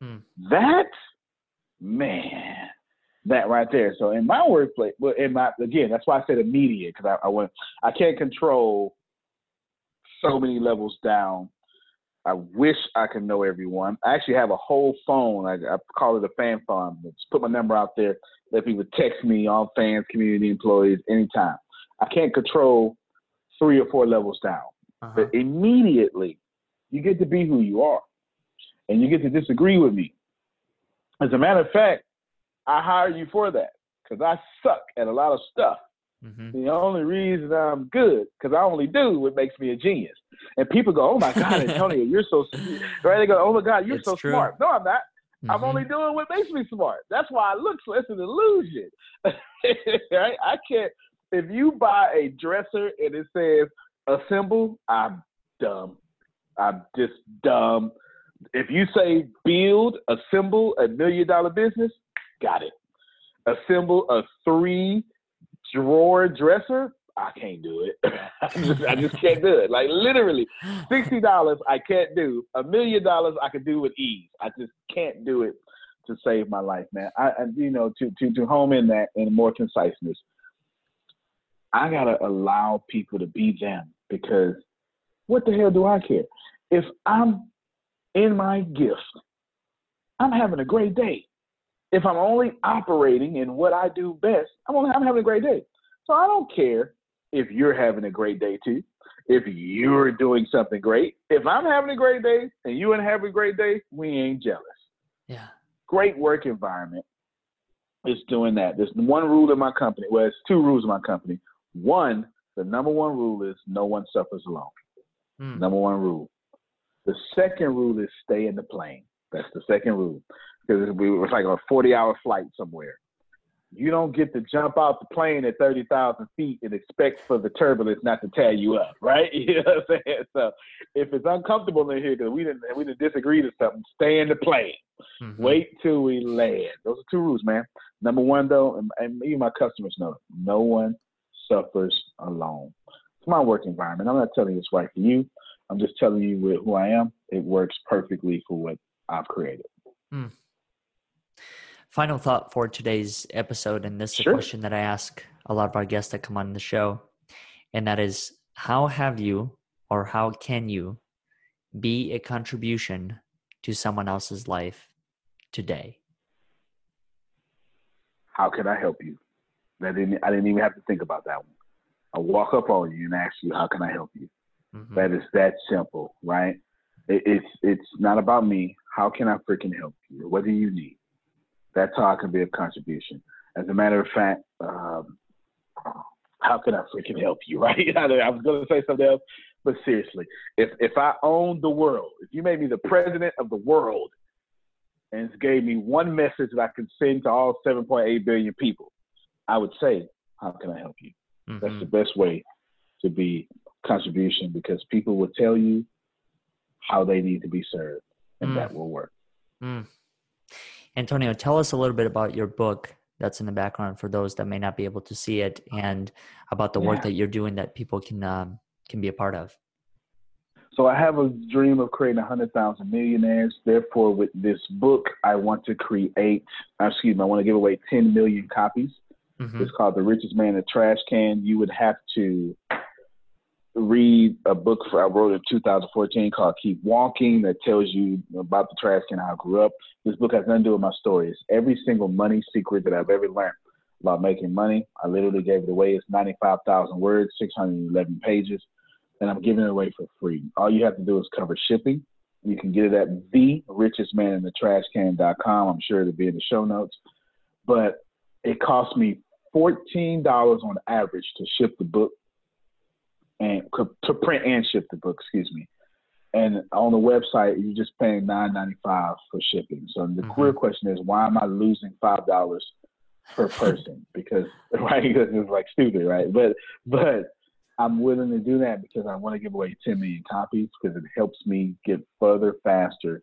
Hmm. That man, that right there. So in my workplace, well, in my again, that's why I said immediate because I, I went, I can't control so many levels down. I wish I could know everyone. I actually have a whole phone. I, I call it a fan farm. Just put my number out there. Let people text me, all fans, community employees, anytime. I can't control three or four levels down, uh-huh. but immediately You get to be who you are, and you get to disagree with me. As a matter of fact, I hire you for that because I suck at a lot of stuff. Mm-hmm. The only reason I'm good because I only do what makes me a genius. And people go, "Oh my God, Antonio, you're so smart. right." They go, "Oh my God, you're it's so true. smart." No, I'm not. Mm-hmm. I'm only doing what makes me smart. That's why I look so. It's an illusion. right? I can't. If you buy a dresser and it says assemble, I'm dumb. I'm just dumb. If you say build, assemble a million dollar business, got it. Assemble a three drawer dresser, I can't do it. I, just, I just can't do it. Like literally, sixty dollars I can't do. A million dollars I could do with ease. I just can't do it to save my life, man. I, I you know to to to home in that in more conciseness. I gotta allow people to be them because what the hell do I care? If I'm in my gift, I'm having a great day. If I'm only operating in what I do best, I'm only I'm having a great day. So I don't care if you're having a great day too. If you're doing something great, if I'm having a great day and you ain't having a great day, we ain't jealous. Yeah. Great work environment is doing that. There's one rule in my company. Well, it's two rules in my company. One, the number one rule is no one suffers alone. Mm. Number one rule. The second rule is stay in the plane. That's the second rule. Because it's like a 40 hour flight somewhere you don't get to jump out the plane at 30,000 feet and expect for the turbulence not to tear you up, right? You know what I'm saying? So if it's uncomfortable in here because we didn't we didn't disagree to something, stay in the plane. Mm-hmm. Wait till we land. Those are two rules, man. Number one, though, and, and even my customers know, it, no one suffers alone. It's my work environment. I'm not telling you it's right for you. I'm just telling you who I am. It works perfectly for what I've created. Mm final thought for today's episode, and this is sure. a question that I ask a lot of our guests that come on the show, and that is how have you or how can you be a contribution to someone else's life today? How can I help you? I didn't, I didn't even have to think about that one. I walk up on you and ask you, how can I help you? Mm-hmm. That is that simple, right? It, it's it's not about me. How can I freaking help you? What do you need? That's how I can be of contribution. As a matter of fact, um, how can I freaking help you, right? I was going to say something else, but seriously, if if I owned the world, if you made me the president of the world, and gave me one message that I could send to all 7.8 billion people, I would say, "How can I help you?" Mm-hmm. That's the best way to be contribution because people will tell you how they need to be served, and mm. that will work. Mm. Antonio, tell us a little bit about your book that's in the background for those that may not be able to see it, and about the yeah. work that you're doing that people can um, can be a part of. So I have a dream of creating a hundred thousand millionaires. Therefore, with this book, I want to create. Excuse me, I want to give away ten million copies. Mm-hmm. It's called The Richest Man in a Trash Can. You would have to read a book for, I wrote in 2014 called Keep Walking that tells you about the trash can, I grew up. This book has nothing to do with my story. It's every single money secret that I've ever learned about making money. I literally gave it away. It's 95,000 words, 611 pages, and I'm giving it away for free. All you have to do is cover shipping. You can get it at therichestmaninthetrashcan.com. I'm sure it'll be in the show notes. But it cost me $14 on average to ship the book and to print and ship the book. Excuse me. And on the website, you're just paying nine ninety five for shipping. So the mm-hmm. real question is, why am I losing five dollars per person? because right, because it's like stupid, right? But but I'm willing to do that because I want to give away 10 million copies because it helps me get further faster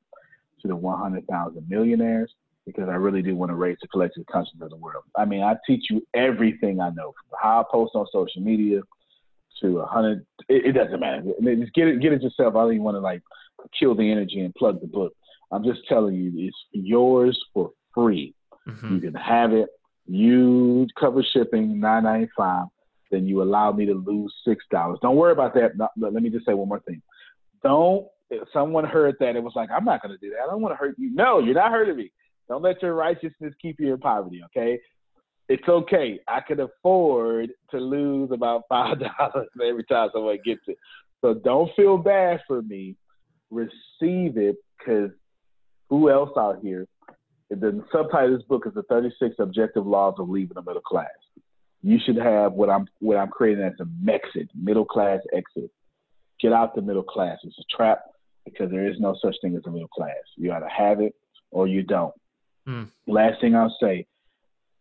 to the 100,000 millionaires because I really do want to raise the collective consciousness of the world. I mean, I teach you everything I know, how I post on social media, to a hundred. It, it, doesn't matter. Just get it, get it yourself. I don't even want to like kill the energy and plug the book. I'm just telling you, it's yours for free. Mm-hmm. You can have it. You cover shipping, nine ninety five. Then you allow me to lose six dollars. Don't worry about that. No, let me just say one more thing. Don't. If someone heard that, it was like, I'm not going to do that. I don't want to hurt you. No, you're not hurting me. Don't let your righteousness keep you in poverty. Okay it's okay. I can afford to lose about five dollars every time someone gets it. So don't feel bad for me. receive it because who else out here? The subtitle of this book is the 36 Objective Laws of Leaving the Middle Class. You should have what I'm what I'm creating as a exit, middle class exit. Get out the middle class. It's a trap because there is no such thing as a middle class. You either have it or you don't. Mm. Last thing I'll say,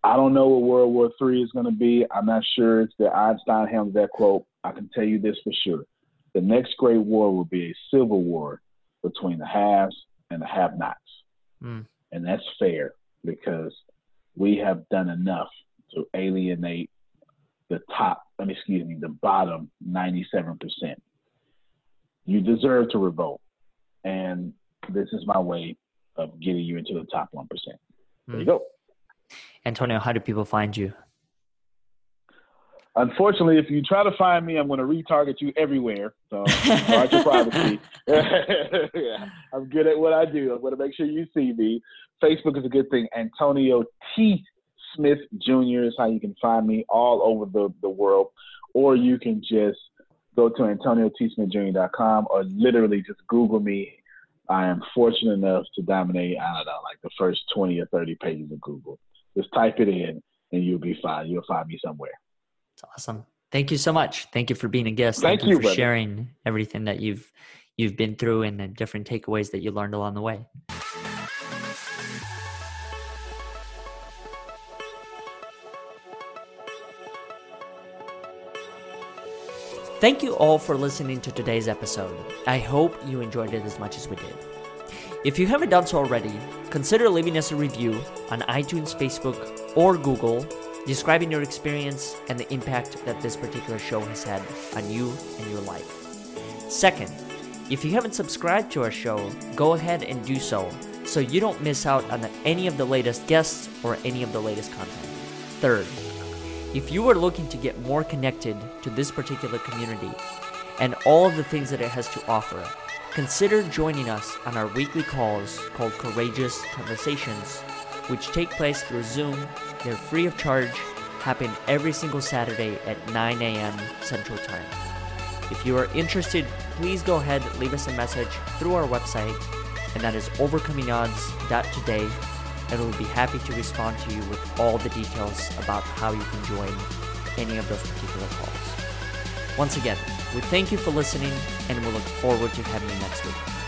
I don't know what World War III is going to be. I'm not sure it's the Einstein that quote. I can tell you this for sure. The next great war will be a civil war between the haves and the have nots. Mm. And that's fair because we have done enough to alienate the top, I mean, excuse me, the bottom 97%. You deserve to revolt. And this is my way of getting you into the top 1%. There mm. you go. Antonio, how do people find you? Unfortunately, if you try to find me, I'm going to retarget you everywhere. So, watch your privacy. yeah, I'm good at what I do. I'm going to make sure you see me. Facebook is a good thing. Antonio T. Smith Jr. is how you can find me all over the, the world. Or you can just go to AntonioTSmithJr.com or literally just Google me. I am fortunate enough to dominate, I don't know, like the first 20 or 30 pages of Google. Just type it in and you'll be fine. You'll find me somewhere. It's awesome. Thank you so much. Thank you for being a guest. Thank, Thank you, for brother. sharing everything that you've you've been through and the different takeaways that you learned along the way. Thank you all for listening to today's episode. I hope you enjoyed it as much as we did. If you haven't done so already, consider leaving us a review on iTunes, Facebook, or Google describing your experience and the impact that this particular show has had on you and your life. Second, if you haven't subscribed to our show, go ahead and do so so you don't miss out on any of the latest guests or any of the latest content. Third, if you are looking to get more connected to this particular community and all of the things that it has to offer, consider joining us on our weekly calls called Courageous Conversations, which take place through Zoom they're free of charge, happen every single Saturday at 9 a.m. Central Time. If you are interested, please go ahead, leave us a message through our website, and that is overcomingodds.today, and we'll be happy to respond to you with all the details about how you can join any of those particular calls. Once again, we thank you for listening, and we look forward to having you next week.